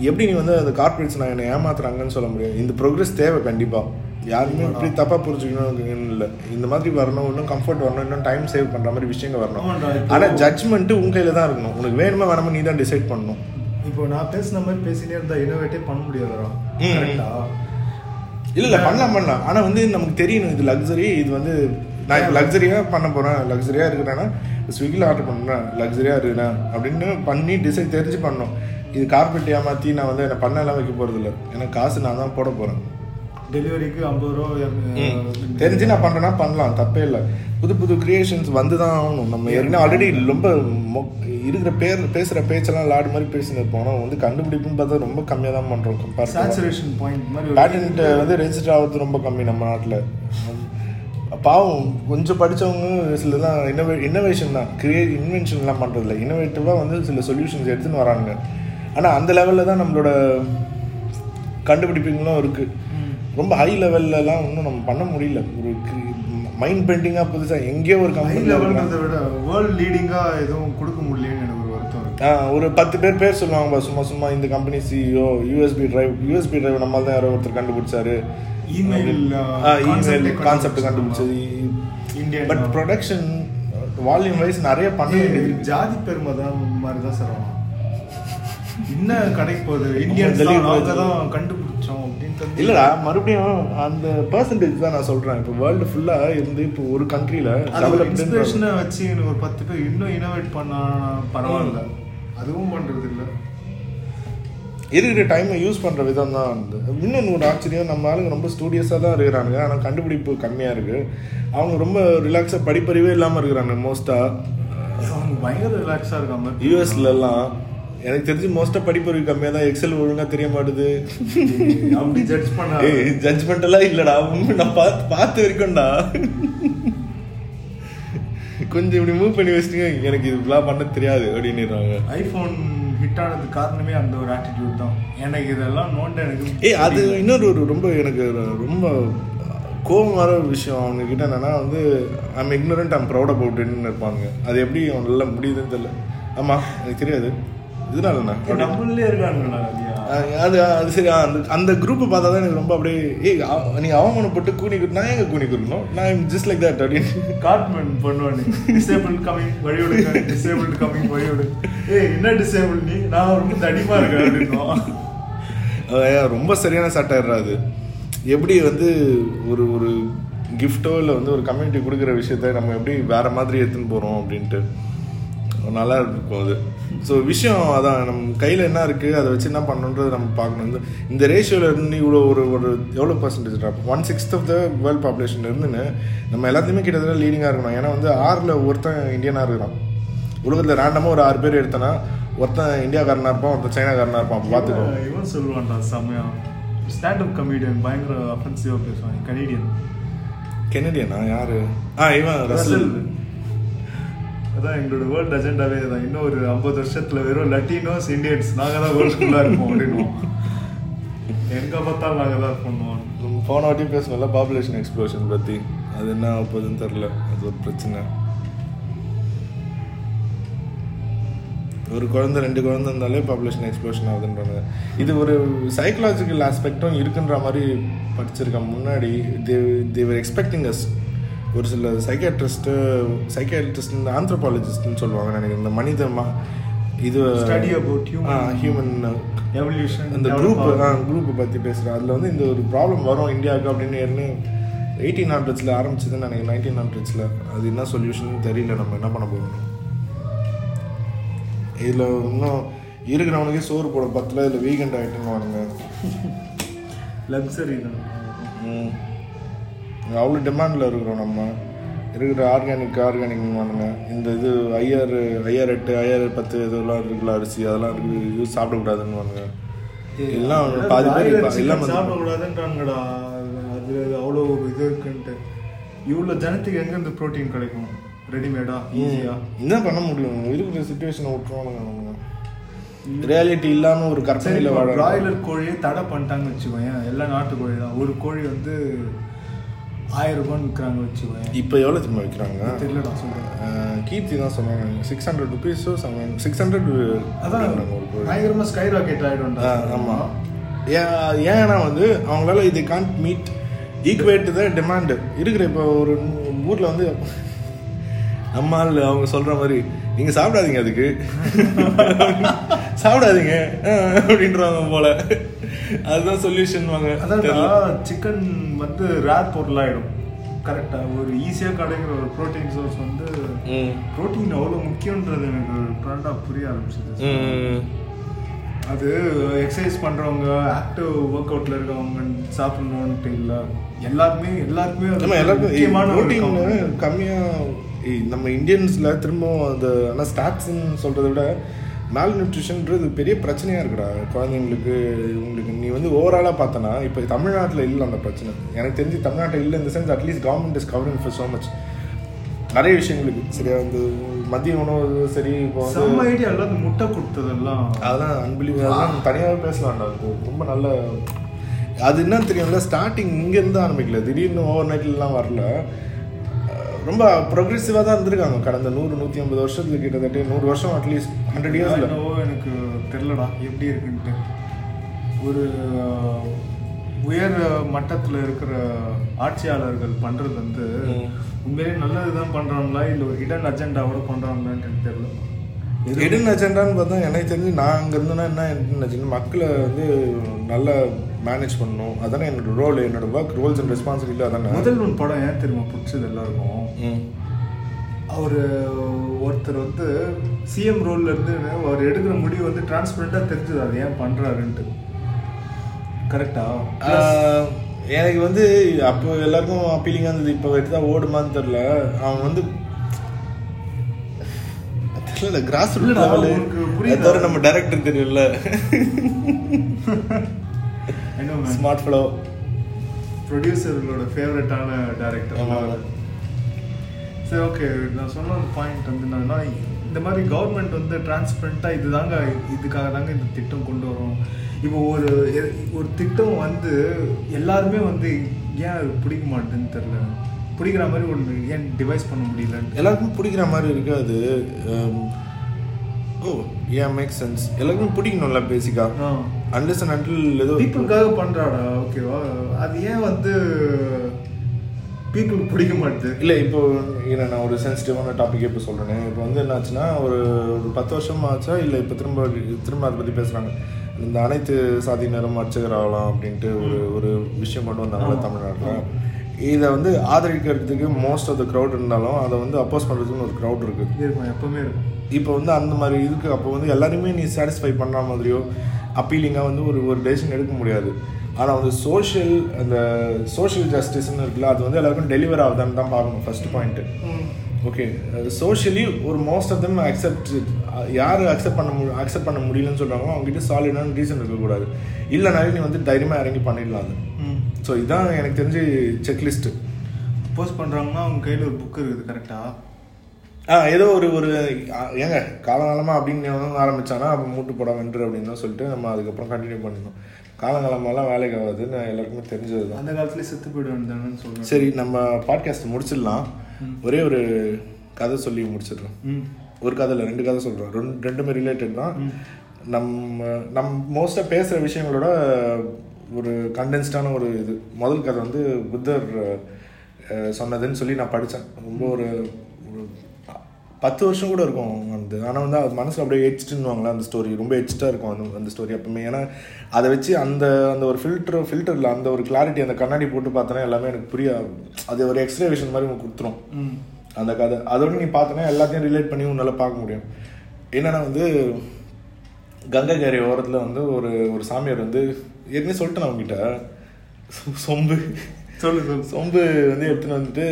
S2: எப்படி நீ வந்து அந்த கார்பரேட்ஸ் நான் என்னை ஏமாத்துறாங்கன்னு சொல்ல முடியும் இந்த ப்ரோக்ரஸ் தேவை கண்டிப்பாக யாருமே இப்படி தப்பாக புரிஞ்சுக்கணும் இல்லை. இந்த மாதிரி வரணும் இன்னும் கம்ஃபர்ட் வரணும் இன்னும் டைம் சேவ் பண்ணுற மாதிரி விஷயங்கள் வரணும். ஆனால் ஜட்ஜ்மெண்ட்டு உன் கையில் தான் இருக்கணும். உனக்கு வேணுமா வேணாமா நீ தான் டிசைட் பண்ணணும்.
S1: இப்போ நான் பேசின மாதிரி பேசினே இருந்தா இனோவேட்டே பண்ண முடியாதுடா.
S2: ம்.
S1: கரெக்டா
S2: இல்ல இல்ல பண்ணலாம் பண்ணலாம். ஆனா வந்து நமக்கு தெரியணும் இது லக்ஸரி இது வந்து நான் இப்போ லக்ஸரியா பண்ண போறேன் லக்ஸரியா இருக்கிறேன்னா ஸ்விக்கியில் ஆர்டர் பண்ணுறேன் லக்ஸரியா இருக்கிறேன் அப்படின்னு பண்ணி டிசைன் தெரிஞ்சு பண்ணணும். இது கார்பெட் ஏமாத்தி நான் வந்து என்ன பண்ணலாம் வைக்க போறது இல்லை ஏன்னா காசு நான் தான் போட போறேன்.
S1: டெலிவரிக்கு ஐம்பது ரூபா
S2: தெரிஞ்சு நான் பண்றேன்னா பண்ணலாம் தப்பே இல்லை. புது புது கிரியேஷன்ஸ் வந்து தான் ஆகணும். நம்ம ஏற்கனவே ஆல்ரெடி ரொம்ப இருக்கிற பேர் பேசுற பேச்செல்லாம் லாடு மாதிரி பேசினு இருப்போம். வந்து கண்டுபிடிப்புன்னு பார்த்தா ரொம்ப கம்மியாக தான் பண்றோம் கம்பேர்
S1: சேச்சுரேஷன் பாயிண்ட் மாதிரி
S2: பேட்டன்ட் வந்து ரெஜிஸ்டர் ஆகிறது ரொம்ப கம்மி நம்ம நாட்டில். பாவம் கொஞ்சம் படிச்சவங்க சிலதான் இன்னோவே இன்னோவேஷன் தான். கிரியேட் இன்வென்ஷன்லாம் பண்ணுறதில்ல இன்னோவேட்டிவாக வந்து சில சொல்யூஷன்ஸ் எடுத்துன்னு வராங்க ஆனால் அந்த லெவலில் தான் நம்மளோட கண்டுபிடிப்புகளும் இருக்குது ரொம்ப ஹை லெவல்லலாம் இன்னும் நம்ம பண்ண முடியல. ஒரு மைண்ட் பெண்டிங்காக புதுசாக எங்கேயோ ஒரு கம்பெனி
S1: லெவல்ன்றதை விட வேர்ல்ட் லீடிங்கா எதுவும் கொடுக்க முடியலன்னு எனக்கு ஒரு வருத்தம்
S2: ஒரு பத்து பேர் பேர் சொல்லுவாங்க சும்மா சும்மா இந்த company CEO USB drive USB drive நம்மால் தான் யாரோ ஒருத்தர் கண்டுபிடிச்சாரு. Email
S1: A
S2: concept. கண்டுபிடிச்சது.
S1: Indian,
S2: but production volume wise நிறைய பண்ண வேண்டியது
S1: ஜாதி பெருமை தான் மாதிரி தான் சார் என்ன கடைக்கு போகுது? தான் அவங்க. தான் கண்டுபிடிச்சோம் அப்படின்ட்டு
S2: இல்லடா மறுபடியும் அந்த பர்சன்டேஜ் தான் நான் சொல்றேன். இப்போ வேர்ல்டு ஃபுல்லா இருந்து இப்போ ஒரு கண்ட்ரில
S1: இன்ஸ்பிரேஷனை வச்சு ஒரு பத்து பேர் இன்னும் இனோவேட் பண்ணா பரவாயில்ல. அதுவும் பண்றது இல்ல
S2: இருக்கிற டைமை யூஸ் பண்ற விதம் தான் வந்து. இன்னொன்று ஒரு ஆச்சரியம் நம்ம ஆளுங்க ரொம்ப ஸ்டூடியஸாக தான் இருக்கிறானுங்க. ஆனால் கண்டுபிடிப்பு கம்மியா இருக்கு. அவங்க ரொம்ப ரிலாக்ஸாக படிப்பறிவே இல்லாமல் இருக்கிறாங்க மோஸ்டா
S1: அவங்க பயங்கர ரிலாக்ஸா இருக்காம
S2: யூஎஸ்ல எல்லாம் எனக்கு தெரிஞ்சு மோஸ்டா படிப்பறிவு கம்மியா தான். எக்ஸல் ஒழுங்கா தெரிய மாட்டுது.
S1: அப்படி ஜட்ஜ் பண்ண.
S2: ஜட்ஜ்மெண்ட் எல்லாம் இல்லடா. நான் பார்த்து பார்த்து வரைக்கும்டா கொஞ்சம் இப்படி மூவ் பண்ணி வச்சுட்டு எனக்கு இதெல்லாம் பண்ண தெரியாது அப்படின்னுறாங்க.
S1: ஐபோன் ஹிட் ஆனது காரணமே அந்த ஒரு ஆட்டிடியூட் தான். எனக்கு இதெல்லாம் நோண்ட எனக்கு
S2: ஏய் அது இன்னொரு ஒரு ரொம்ப எனக்கு ரொம்ப கோபம் வர விஷயம் அவங்க கிட்ட என்னன்னா வந்து ஐம் ignorant ஐம் ப்ரௌட் அபவுட்னு இருப்பாங்க. அது எப்படி அவன் நல்லா முடியுதுன்னு தெரியல. ஆமா எனக்கு தெரியாது. இதனால என்ன
S1: நம்மளே இருக்கானுங்களா இல்லையா
S2: அஹ் அது அது சரி அந்த அந்த குரூப்பை பார்த்தா தான் எனக்கு ரொம்ப அப்படியே ஏய் அவ- நீ அவமானப்பட்டு குடு- நான் எங்க கூனி கொடுக்கணும் நான் ஜஸ்ட் லைக் தட் அப்படின்னு.
S1: கார்ட்மெண்ட் பண்ணுவானு டிசேபிள் கமிங் வழி விடுங்க டிசேபிள் கமிங் வழி விடு ஏய் என்ன டிசேபிள் நீ? நான் ரொம்ப தடிமா இருக்கேன் அப்படின்னுவான்.
S2: அஹ் ரொம்ப சரியான சட்டம் அது. எப்படி வந்து ஒரு ஒரு கிஃப்டோ இல்லை வந்து ஒரு கம்யூனிட்டி கொடுக்குற விஷயத்த நம்ம எப்படி வேற மாதிரி எடுத்துன்னு போகிறோம் அப்படின்ட்டு. நல்லா இருக்கும் அது. ஸோ விஷயம் அதான் நம்ம கையில் என்ன இருக்குது அதை வச்சு என்ன பண்ணணுன்றது நம்ம பார்க்கணும். இந்த இந்த ரேஷியோவில் இருந்து இவ்வளோ ஒரு ஒரு எவ்வளோ percentage drop one sixth of the world population இருந்துன்னு நம்ம எல்லாத்தையுமே கிட்டத்தட்ட லீடிங்காக இருக்கணும். ஏன்னா வந்து ஆறில் ஒருத்தன் இந்தியனாக இருக்கிறான். உலகத்தில் ரேண்டமாக ஒரு ஆறு பேர் எடுத்தனா ஒருத்தன் இந்தியாக்காரனாக இருப்பான் ஒருத்தன் சைனாக்காரனாக இருப்பான். அப்போ பார்த்துக்கோ.
S1: இவன் சொல்லுவான்டா செம்மையா. ஸ்டாண்டப் கமெடியன் பயங்கர அஃபென்சிவா பேசுவான் கனேடியன்
S2: கெனடியனா யாரு? ஆ இவன் ரசல்.
S1: அதான் எங்களோட வேர்ல்ட் அஜெண்டாவே தான் இன்னும் ஒரு ஐம்பது வருஷத்துல வெறும் லட்டினோஸ் இந்தியன்ஸ் நாங்க தான் வேர்ல்டுக்குள்ளா இருப்போம் அப்படின்னு எங்க பார்த்தாலும் நாங்க தான் பண்ணுவோம்.
S2: நம்ம போன வாட்டியும் பேசணும்ல பாப்புலேஷன் எக்ஸ்ப்ளோஷன் பற்றி அது என்ன போகுதுன்னு தெரில அது ஒரு பிரச்சனை. ஒரு குழந்தை ரெண்டு குழந்தை இருந்தாலே பாப்புலேஷன் எக்ஸ்ப்ளோஷன் ஆகுதுன்றாங்க. இது ஒரு சைக்கலாஜிக்கல் ஆஸ்பெக்டும் இருக்குன்ற மாதிரி படிச்சிருக்கேன். முன்னாடி தே தேவர் எக்ஸ்பெக்டிங் அஸ் ஒரு சில சைக்காட்ரிஸ்ட்டு சைக்காட்ரிஸ்ட் ஆந்த்ரோபாலஜிஸ்ட்னு சொல்லுவாங்க நினைக்கிறேன். இந்த மனித ம- இது
S1: Study about human-
S2: human
S1: evolution
S2: அந்த குரூப் குரூப் பற்றி பேசுகிறேன் அதில் வந்து இந்த ஒரு ப்ராப்ளம் வரும் இந்தியாவுக்கு அப்படின்னு ஏற்கனவே எயிட்டீன் ஹண்ட்ரட்ஸில் ஆரம்பிச்சதுன்னு நினைக்கிறேன். நைன்டீன் ஹண்ட்ரட்ஸில் அது என்ன சொல்யூஷன் தெரியல. நம்ம என்ன பண்ண போகிறோம் இதில் இன்னும் இருக்கிறவனுக்கே சோறு போட பத்தில். இதில் வீக்கெண்ட் ஆகிட்டுன்னு வானுங்க
S1: லக்ஸரி தான்.
S2: அவ்வளோ டிமாண்டில் இருக்கிறோம் நம்ம. இருக்கிற ஆர்கானிக் ஆர்கானிக் வானுங்க இந்த இது ஐஆர் ஐஆர் எட்டு ஐஆர் பத்து இதெல்லாம் இருக்குல்ல அரிசி அதெல்லாம் இருக்கு இது சாப்பிடக்கூடாதுன்னு வானுங்க எல்லாம் பாதி பேர் எல்லாம்
S1: சாப்பிடக்கூடாதுன்றாங்கடா. அது அவ்வளோ இது இருக்குன்ட்டு. இவ்வளோ ஜனத்துக்கு எங்கேருந்து ப்ரோட்டீன் கிடைக்கும்? ரெடிமேடா ஈஸியா
S2: என்ன பண்ண முடியும். இருக்கிற சுச்சுவேஷனை விட்டுருவானுங்க அவங்க. ரியாலிட்டி இல்லாம ஒரு
S1: சரி
S2: கற்பனையில வாழ
S1: பிராய்லர் கோழியை தடை பண்ணிட்டாங்கன்னு வச்சுக்கோயேன். எல்லாம் நாட்டு கோழி தான் ஒரு கோழி வந்து ஆயிரம் ரூபான்னு விற்கிறாங்க வச்சுக்கோயேன்.
S2: இப்போ எவ்வளோ திரும்ப வைக்கிறாங்க?
S1: தெரியலடா சொல்றேன்.
S2: அஹ், கீர்த்தி தான் சொன்னாங்க. சிக்ஸ் ஹண்ட்ரட் ருபீஸோ செவன் சிக்ஸ் ஹண்ட்ரட்
S1: அதான்
S2: ஒரு கோழி
S1: பயங்கரமா ஸ்கை ராக்கெட் ஆயிடும்டா.
S2: ஆ, ஆமா. ஏன் ஏன்னா வந்து அவங்களால இது can't meet equate the demand இருக்கிற இப்போ ஒரு ஊர்ல வந்து நம்ம ஆள் அவங்க சொல்ற மாதிரி நீங்க சாப்பிடாதீங்க அதுக்கு. *laughs* சாப்பிடாதீங்க ஆ, அப்படின்றாங்க போல. அதுதான் சொல்யூஷன் வாங்க
S1: அதான்டா சிக்கன் வந்து ரேர் பொருள் ஆயிடும் கரெக்டா ஒரு ஈஸியா கிடைக்கிற ஒரு ப்ரோட்டீன் சோர்ஸ் வந்து. ப்ரோட்டீன் அவ்வளோ முக்கியன்றது எனக்கு ப்ராண்டா புரிய ஆரம்பிச்சது. அது எக்ஸசைஸ் பண்றவங்க ஆக்டிவ் ஒர்க் அவுட்ல இருக்கவங்க சாப்பிடணும்ட்டு இல்ல எல்லாருமே எல்லாருக்குமே
S2: ஆமா எல்லாருக்கும்
S1: முக்கியமான ஒரு
S2: ப்ரோட்டீன்
S1: component.
S2: கம்மியா ஏய், நம்ம இந்தியன்ஸ்ல திரும்பவும் அந்த ஆனால் ஸ்டாட்ஸ்ன்னு சொல்றதை விட மேல் நியூட்ரிஷன்ன்றது பெரிய பிரச்சனையா இருக்குடா. குழந்தைங்களுக்கு இவங்களுக்கு. நீ வந்து ஓவராலாக பார்த்தனா இப்போ தமிழ்நாட்டில் இல்லை அந்த பிரச்சனை. எனக்கு தெரிஞ்சு தமிழ்நாட்டில் இல்லை இந்த sense at least government is covering for so much நிறைய விஷயங்களுக்கு. சரியா வந்து மதிய உணவு சரி இப்போ
S1: செம்ம ஐடியா எல்லாம் முட்டை கொடுத்ததெல்லாம்.
S2: அதெல்லாம் அன்பிலீவ் அதெல்லாம் தனியாகவே பேசலாம்டா. அது ரொம்ப நல்ல அது என்னன்னு தெரியும்ல ஸ்டார்டிங் இங்கேருந்து ஆரம்பிக்கல. திடீர்னு ஓவர் நைட்லாம் வரல. ரொம்ப ப்ரொக்ரெசிவாக தான் இருந்திருக்காங்க. கடந்த நூறு நூற்றி ஐம்பது வருஷத்துல கிட்டத்தட்ட நூறு வருஷம் அட்லீஸ்ட் ஹண்ட்ரட்
S1: என்னவோ எனக்கு தெரிலடா எப்படி இருக்குன்ட்டு. ஒரு உயர் மட்டத்துல இருக்கிற ஆட்சியாளர்கள் பண்றது வந்து. உண்மையிலேயே நல்லது தான் பண்றாங்களா இல்ல ஒரு ஹிடன் அஜெண்டாவோட பண்றாங்களான்னு எனக்கு தெரியல.
S2: ஹிடன் அஜெண்டான்னு பார்த்தா எனக்கு தெரிஞ்சு நான் அங்கே இருந்தேன்னா என்ன agenda? மக்களை வந்து நல்லா மேனேஜ் பண்ணணும். அதானே என்னோட ரோல் என்னோட ஒர்க் ரோல்ஸ் அண்ட் ரெஸ்பான்சிபிலிட்டி அதானே?
S1: முதல் ஒன் படம் ஏன் தெரியுமா பிடிச்சது எல்லாருக்கும்? அவர் ஒருத்தர் வந்து சிஎம் ரோல்ல இருந்து அவர் எடுக்கிற முடிவு வந்து டிரான்ஸ்பரண்டா தெரிஞ்சது. அது ஏன் பண்றாருன்ட்டு. கரெக்டா
S2: எனக்கு வந்து அப்போ எல்லாருக்கும் அப்பீலிங்காக இருந்தது. இப்போ எடுத்தா ஓடுமான்னு தெரில அவன் வந்து தெரியல கிராஸ் ரூட் லெவலு? தவிர நம்ம டைரக்டர்
S1: என்ன
S2: ஸ்மார்ட் ஃப்ளோ
S1: ப்ரொடியூசர்களோட ஃபேவரட்டான டேரக்டர். சரி ஓகே நான் சொன்ன ஒரு பாயிண்ட் வந்து என்னன்னா இந்த மாதிரி கவர்மெண்ட் வந்து டிரான்ஸ்பரண்ட்டாக இது தாங்க இதுக்காக தாங்க இந்த திட்டம் கொண்டு வரும். இப்போ ஒரு ஒரு திட்டம் வந்து எல்லாருமே வந்து ஏன் பிடிக்க மாட்டேன்னு தெரில பிடிக்கிற மாதிரி ஒன்று ஏன் டிவைஸ் பண்ண முடியலன்ட்டு
S2: எல்லாருக்கும் பிடிக்கிற மாதிரி இருக்கு அது ஹம், ஓ ஏன் மேக் சென்ஸ் எல்லாருக்கும் பிடிக்கணும்ல பேசிக்கா
S1: ஆ.
S2: அண்டர்ஸ் அண்ட் அண்டில் ஏதோ
S1: பீப்புளுக்காக பண்றாடா? ஓகேவா அது ஏன் வந்து பீப்புளுக்கு பிடிக்க மாட்டுது?
S2: இல்லை இப்போ என்ன நான் ஒரு சென்சிட்டிவான டாபிக் இப்போ சொல்கிறேன் இப்போ வந்து என்னாச்சுன்னா ஒரு ஒரு பத்து வருஷம் ஆச்சா? இல்லை இப்போ திரும்ப திரும்ப அதை பற்றி பேசுகிறாங்க இந்த அனைத்து சாதியினரும் அர்ச்சகர் ஆகலாம் அப்படின்ட்டு ஒரு ஒரு விஷயம் கொண்டு வந்தாங்க தமிழ்நாட்டில். இதை வந்து ஆதரிக்கிறதுக்கு மோஸ்ட் ஆஃப் த க்ரௌட் இருந்தாலும் அதை வந்து அப்போஸ் பண்ணுறதுக்குன்னு ஒரு க்ரௌட் இருக்குது
S1: இருக்கும் எப்பவுமே இருக்கும்.
S2: இப்போ வந்து அந்த மாதிரி இதுக்கு அப்போ வந்து எல்லாருமே நீ சாட்டிஸ்ஃபை பண்ணுற மாதிரியோ அப்பீலிங்காக வந்து ஒரு ஒரு டெசிஷன் எடுக்க முடியாது. ஆனால் வந்து சோஷியல் அந்த சோஷியல் ஜஸ்டிஸ்னு இருக்குல்ல அது வந்து எல்லாருக்கும் டெலிவர் ஆகுதான்னு தான் பார்க்கணும் ஃபர்ஸ்ட் பாயிண்ட்டு ஓகே சோஷியலி ஒரு மோஸ்ட் ஆஃப் தம் அக்செப்ட் யார் அக்செப்ட் பண்ண மு அக்செப்ட் பண்ண முடியலன்னு சொல்கிறாங்களோ அவங்ககிட்ட சாலிடான ரீசன் இருக்கக்கூடாது. இல்லைனாலும் நீ வந்து தைரியமாக இறங்கி பண்ணிடலாம் அது. ஸோ இதுதான் எனக்கு தெரிஞ்சு செக்லிஸ்ட்டு
S1: போஸ்ட் பண்றாங்கன்னா அவங்க கையில ஒரு புக் இருக்குது கரெக்டா
S2: ஆ? ஏதோ ஒரு ஒரு ஏங்க காலங்காலமாக அப்படின்னு ஆரம்பிச்சானா அப்போ மூட்டு போட வென்று அப்படின்னு தான் சொல்லிட்டு நம்ம அதுக்கப்புறம் கண்டினியூ பண்ணிடணும் காலங்காலமாலாம் வேலைக்கு ஆகாதுன்னு எல்லாருக்குமே தெரிஞ்சது தான்.
S1: அந்த காலத்துலயே செத்து போயிட வேண்டியதானு சொல்றேன்.
S2: சரி நம்ம பாட்காஸ்ட் முடிச்சிடலாம். ஒரே ஒரு கதை சொல்லி முடிச்சிடுறோம். ஒரு கதை இல்லை ரெண்டு கதை சொல்கிறோம் ரெண்டு ரெண்டுமே ரிலேட்டட் தான். நம்ம நம் மோஸ்ட்டாக பேசுகிற விஷயங்களோட ஒரு கண்டென்ஸ்டான ஒரு இது. முதல் கதை வந்து புத்தர் சொன்னதுன்னு சொல்லி நான் படித்தேன். ரொம்ப ஒரு பத்து வருஷம் கூட இருக்கும் வந்து ஆனால் வந்து அது மனசில் அப்படியே எச்சிட்டுன்னுவாங்களா அந்த ஸ்டோரி ரொம்ப எச்சிட்டாக இருக்கும் அந்த அந்த ஸ்டோரி எப்பவுமே ஏன்னா அதை வச்சு அந்த அந்த ஒரு ஃபில்டர் ஃபில்டரில் அந்த ஒரு கிளாரிட்டி அந்த கண்ணாடி போட்டு பார்த்தோன்னா எல்லாமே எனக்கு புரிய அது ஒரு எக்ஸ்ரே விஷன் மாதிரி உங்களுக்கு கொடுத்துரும். அந்த கதை. அதோட நீ பார்த்தனா எல்லாத்தையும் ரிலேட் பண்ணி உன்னால பார்க்க முடியும். என்னன்னா வந்து கங்கை கரை ஓரத்தில் வந்து ஒரு ஒரு சாமியார் வந்து ஏற்கனவே சொல்லிட்டேன் சொ- சொம்பு.
S1: சொல்லு
S2: சொம்பு வந்து எடுத்துன்னு வந்துட்டு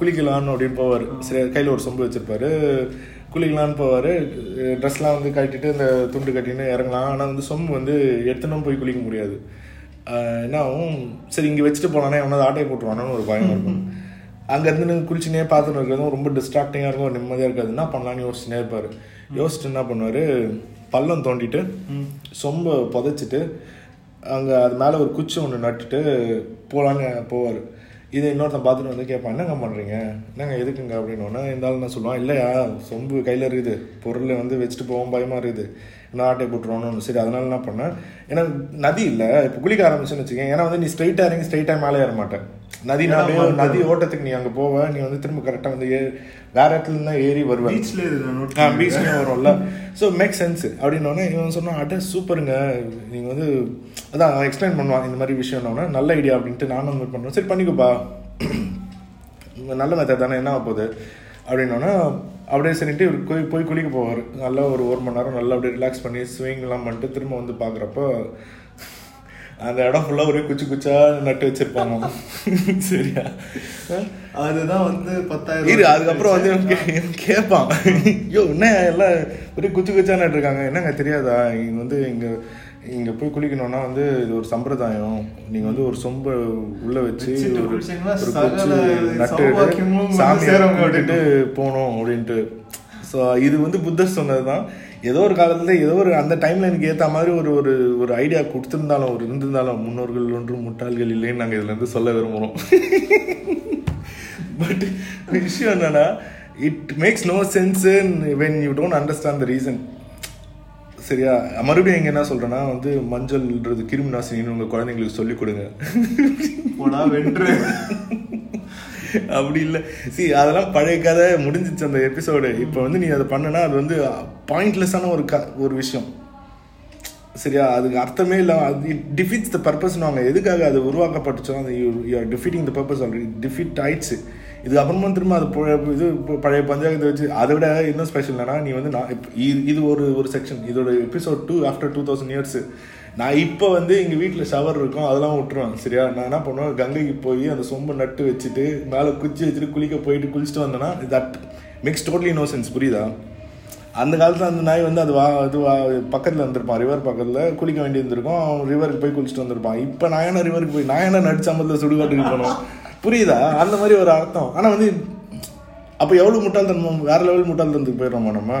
S2: குளிக்கலான்னு அப்படின்னு போவார். சரி கையில் ஒரு சொம்பு வச்சிருப்பாரு. குளிக்கலான்னு போவார். ட்ரெஸ்லாம் வந்து கட்டிட்டு இந்த துண்டு கட்டின்னு இறங்கலாம். ஆனால் வந்து சொம்பு வந்து எடுத்துன்னு போய் குளிக்க முடியாது. என்ன ஆகும்? சரி இங்கே வச்சுட்டு போனானே அவனாவது ஆட்டையை போட்டுருவானு ஒரு பயம் இருக்கும். அங்கேருந்து குளிச்சுனே பார்த்துட்டு இருக்கிறதும் ரொம்ப டிஸ்ட்ராக்டிங்காக இருக்கும். ஒரு நிம்மதியாக இருக்காது. என்ன பண்ணலான்னு யோசிச்சுனே இருப்பார். யோசிச்சுட்டு என்ன பண்ணுவார்? பள்ளம் தோண்டிட்டு சொம்ப புதைச்சிட்டு அங்கே அது மேலே ஒரு குச்சி ஒன்று நட்டுட்டு போகலான்னு போவார். இதை இன்னொருத்தன் பார்த்துட்டு வந்து கேட்பான் என்னங்க பண்ணுறீங்க என்னங்க எதுக்குங்க? அப்படின்னு இருந்தாலும் நான் சொல்லுவான் இல்லையா சொம்பு கையில் இருக்குது பொருளை வந்து வச்சுட்டு போவோம் பயமாக இருக்குது. நான் ஆட்டை போட்டுருவோன்னு சரி அதனால என்ன பண்ணேன் ஏன்னா நதி இல்லை இப்போ குளிக்க ஆரம்பிச்சுன்னு வச்சுக்கேன் ஏன்னா வந்து நீ ஸ்ட்ரைட்டாக இறங்கி ஸ்ட்ரைட்டாக மேலே ஏற மாட்டேன் நதி நாளே நதி ஓட்டத்துக்கு நீ அங்கே போவ நீ வந்து திரும்ப கரெக்டாக வந்து ஏ வேற இடத்துல இருந்தா ஏறி வருவேன்
S1: பீச்ல நோட்
S2: பீச்லேயும் வரும்ல. ஸோ மேக் சென்ஸ் அப்படின்னோடனே இவன் சொன்னான் அட சூப்பருங்க. நீங்கள் வந்து அதான் எக்ஸ்பிளைன் பண்ணுவான் இந்த மாதிரி விஷயம்னோடனே நல்ல ஐடியா அப்படின்ட்டு நானும் வந்து பண்ணுறேன் சரி பண்ணிக்கோப்பா. நல்ல மெத்தட் தானே என்ன போகுது? அப்படின்னோடனே அப்படியே சரின்ட்டு இவர் போய் போய் குளிக்க போவார். நல்லா ஒரு ஒரு மணி நேரம் நல்லா அப்படியே ரிலாக்ஸ் பண்ணி ஸ்விங்லாம் பண்ணிட்டு திரும்ப வந்து பார்க்குறப்போ அந்த இடம் ஃபுல்லாக ஒரே குச்சி குச்சா நட்டு வச்சிருப்பாங்க. *laughs* சரியா?
S1: அதுதான் வந்து பத்தாயிரம்
S2: இரு அதுக்கப்புறம் வந்து கேட்பான் ஐயோ என்ன எல்லாம் ஒரே குச்சி குச்சா நட்டுருக்காங்க. என்னங்க தெரியாதா? இங்க வந்து இங்க இங்க போய் குளிக்கணும்னா வந்து இது ஒரு சம்பிரதாயம். நீங்க வந்து ஒரு சொம்ப உள்ள வச்சு ஒரு நட்டு
S1: சேருங்க
S2: கூட்டிட்டு. போகணும் அப்படின்ட்டு. ஸோ இது வந்து புத்தர் சொன்னதுதான். ஏதோ ஒரு காலத்தில் ஏதோ ஒரு அந்த டைமில் எனக்கு ஏற்ற மாதிரி ஒரு ஒரு ஒரு ஐடியா கொடுத்துருந்தாலும் ஒரு இருந்திருந்தாலும் முன்னோர்கள் ஒன்றும் முட்டாள்கள் இல்லைன்னு நாங்கள் இதுலேருந்து சொல்ல விரும்புறோம். பட் விஷயம் என்னன்னா it makes no sense when you don't understand the reason சரியா? மறுபடியும் இங்கே என்ன சொல்றேன்னா வந்து மஞ்சள்ன்றது கிருமி நாசினின்னு உங்க குழந்தைங்களுக்கு சொல்லிக் கொடுங்க.
S1: போடா வென்று.
S2: அப்படி இல்லை. சி அதெல்லாம் பழைய கதை முடிஞ்சிச்சு அந்த எபிசோடு இப்போ வந்து நீ அதை பண்ணனா அது வந்து பாயிண்ட்லெஸ்ஸான ஒரு க ஒரு விஷயம். சரியா? அதுக்கு அர்த்தமே இல்லை. அது இட் டிஃபீட்ஸ் த பர்பஸ்னுவாங்க எதுக்காக அது உருவாக்கப்பட்டுச்சோ அது you are defeating the purpose already defeat ஆயிடுச்சு. இது திரும்ப அது இது பழைய பஞ்சாயத்தை வச்சு அதை விட இன்னும் ஸ்பெஷல் என்னன்னா நீ வந்து நான் இது- இது ஒரு ஒரு செக்ஷன் இதோட episode two after two thousand years நான் இப்போ வந்து எங்கள் வீட்டில் ஷவர் இருக்கும் அதெல்லாம் விட்டுருவேன் சரியா? நான் என்ன பண்ணுவேன்? கங்கைக்கு போய் அந்த சொம்பை நட்டு வச்சுட்டு மேலே குச்சி வச்சுட்டு குளிக்க போயிட்டு குளிச்சுட்டு வந்தேன்னா that makes totally no sense புரியுதா? அந்த காலத்தில் அந்த நாய் வந்து அது வா அது வா பக்கத்தில் இருந்திருப்பான். ரிவர் பக்கத்தில் குளிக்க வேண்டி இருந்திருக்கும் அவன் ரிவருக்கு போய் குளிச்சுட்டு வந்திருப்பான். இப்போ நான் என்ன ரிவருக்கு போய் நான் என்ன நடிச்சாமத்தில் சுடுகாட்டுக்கு போனோம் புரியுதா? அந்த மாதிரி ஒரு அர்த்தம். ஆனால் வந்து அப்போ எவ்வளோ முட்டாள்தனம் வேறு லெவல் முட்டாள்தனத்துக்கு போயிடுறோமா நம்ம?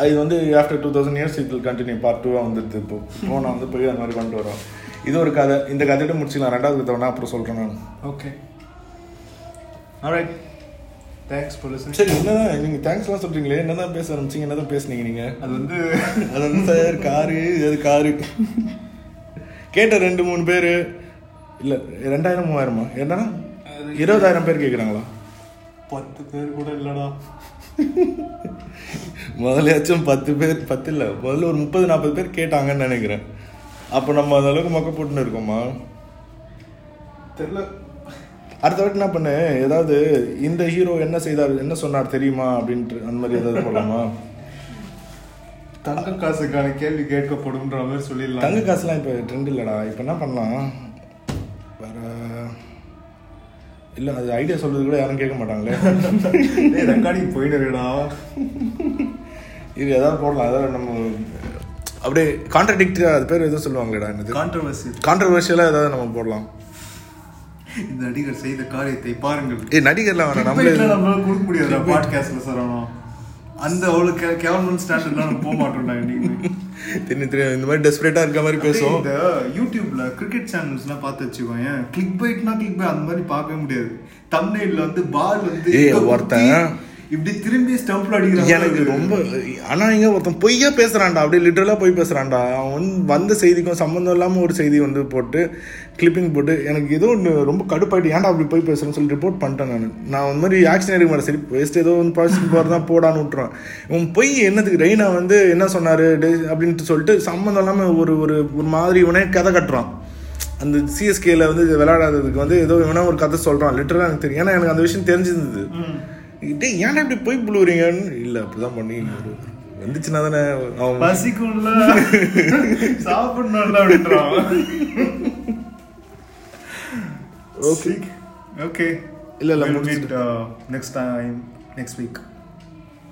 S2: அது வந்து after two thousand years it will continue part டூவாக வந்துடுது இப்போ நான் வந்து போய் அந்த மாதிரி பண்ணிட்டு வரோம். இது ஒரு கதை. இந்த கதையோட முடிச்சுக்கலாம். ரெண்டாவது கதை வேணா அப்புறம் சொல்கிறேன் நான்.
S1: ஓகே ஆல்ரைட் தேங்க்ஸ் ஃபார்
S2: சரி என்னதான்? நீங்கள் தேங்க்ஸ்லாம் சொல்கிறீங்களே என்னதான் பேச ஆரம்பிச்சிங்க? என்னதான் பேசுனீங்க நீங்கள்
S1: அது வந்து
S2: அது வந்து சார் காரு அது காரு. கேட்ட ரெண்டு மூணு பேர். இல்லை ரெண்டாயிரம் மூவாயிரமா? என்னன்னா இருபதாயிரம் பேர் கேட்குறாங்களா
S1: பத்து பேர் கூட இல்லடா.
S2: முதலையாச்சும் பத்து பேர் பத்து இல்லை முதல்ல ஒரு முப்பது நாற்பது பேர் கேட்டாங்கன்னு நினைக்கிறேன். அப்போ நம்ம அந்த அளவுக்கு மொக்க போட்டுன்னு இருக்கோமா?
S1: தெரியல
S2: அடுத்த வாட்டி என்ன பண்ணு? ஏதாவது இந்த ஹீரோ என்ன செய்தார் என்ன சொன்னார் தெரியுமா? அப்படின்ட்டு அந்த மாதிரி ஏதாவது போடலாமா?
S1: தங்க காசுக்கான கேள்வி கேட்கப்படும்ன்ற மாதிரி சொல்லிடலாம்.
S2: தங்க காசுலாம் இப்போ ட்ரெண்ட் இல்லைடா. இப்போ என்ன பண்ணலாம்? வேற இல்லை அது ஐடியா சொல்றது கூட யாரும் கேட்க மாட்டாங்களே.
S1: ரெக்கார்டிங் போயிடுறா
S2: இது ஏதாவது போடலாம் ஏதாவது நம்ம அப்படியே கான்ட்ரடிக்டா அது பேர் எதுவும் சொல்லுவாங்களேடா என்னது?
S1: கான்ட்ரவர்சி
S2: கான்ட்ரவர்ஷியலாக ஏதாவது நம்ம போடலாம்.
S1: இந்த நடிகர் செய்த காரியத்தை பாருங்கள்.
S2: ஏய் நடிகர்லாம் வேணாம் நம்மளே
S1: நம்மளே நம்மளால கொடுக்க முடியாது பாட்காஸ்ட்ல சரவணா அந்த அவ்வளவு கே கேவலமான ஸ்டாண்டர்ட்லாம் போக மாட்டோம்டா இன்னைக்கு
S2: தெரியும் தெரியும் இந்த மாதிரி டெஸ்பரேட்டாக இருக்க மாதிரி பேசுவோம்.
S1: இந்த யூடியூப்ல கிரிக்கெட் சேனல்ஸ்லாம் பார்த்து வச்சுக்கோங்க கிளிக் பைட்னா கிளிக் பை அந்த மாதிரி பார்க்கவே முடியாது. தமிழ்ல வந்து பால் வந்து
S2: ஒருத்தன்
S1: இப்படி திரும்பி ஸ்டம்ப்ல அடிக்கிறான்
S2: எனக்கு ரொம்ப ஆனா இங்க ஒருத்தன் பொய்யா பேசுறான்டா. அப்படியே லிட்டரலா போய் பேசுறான்டா. அவன் வந்து வந்த செய்திக்கும் சம்மந்தம் இல்லாம ஒரு செய்தி வந்து போட்டு கிளிப்பிங் போட்டு எனக்கு ஏதோ ஒன்று ரொம்ப கடுப்பாயிட்டு ஏன்டா அப்படி போய் பேசுறேன்னு சொல்லி ரிப்போர்ட் பண்ணிட்டேன் நான். நான் அந்த மாதிரி ஆக்ஷன் எடுக்க மாட்டேன். சரி வேஸ்ட் ஏதோ வந்து ப்ராசஸ் போகிறது தான் போடான்னு விட்டுருவேன். இவன் பொய் என்னதுக்கு? ரெய்னா வந்து என்ன சொன்னாரு? டே- அப்படின்ட்டு சொல்லிட்டு சம்மந்தம் இல்லாம ஒரு ஒரு ஒரு மாதிரி இவனே கதை கட்டுறான். அந்த சிஎஸ்கேல வந்து விளையாடாததுக்கு வந்து ஏதோ இவனா ஒரு கதை சொல்றான். லிட்டரலா எனக்கு தெரியும். ஏன்னா எனக்கு அந்த விஷயம் தெரிஞ்சிருந்தது. டேய் ஏன்டா இப்படி போய் புழுவுறீங்கன்னு? இல்ல அப்படிதான் பண்ணி வந்துச்சுன்னா தானே அவன்
S1: பசிக்கும்ல. சாப்பிடணும்ல அப்படின்றான். ஓகே. ஓகே.
S2: இல்ல, இல்ல,
S1: மீட்
S2: முடிச்சிட்டு.
S1: Next time next week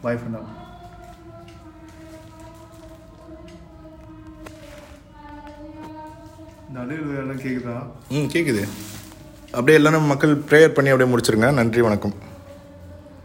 S1: bye for now நடுவில் கேக்குதா?
S2: ம் கேக்குது. அப்படியே எல்லாரும் மக்கள் ப்ரேயர் பண்ணி அப்படியே முடிச்சிருங்க. நன்றி வணக்கம்.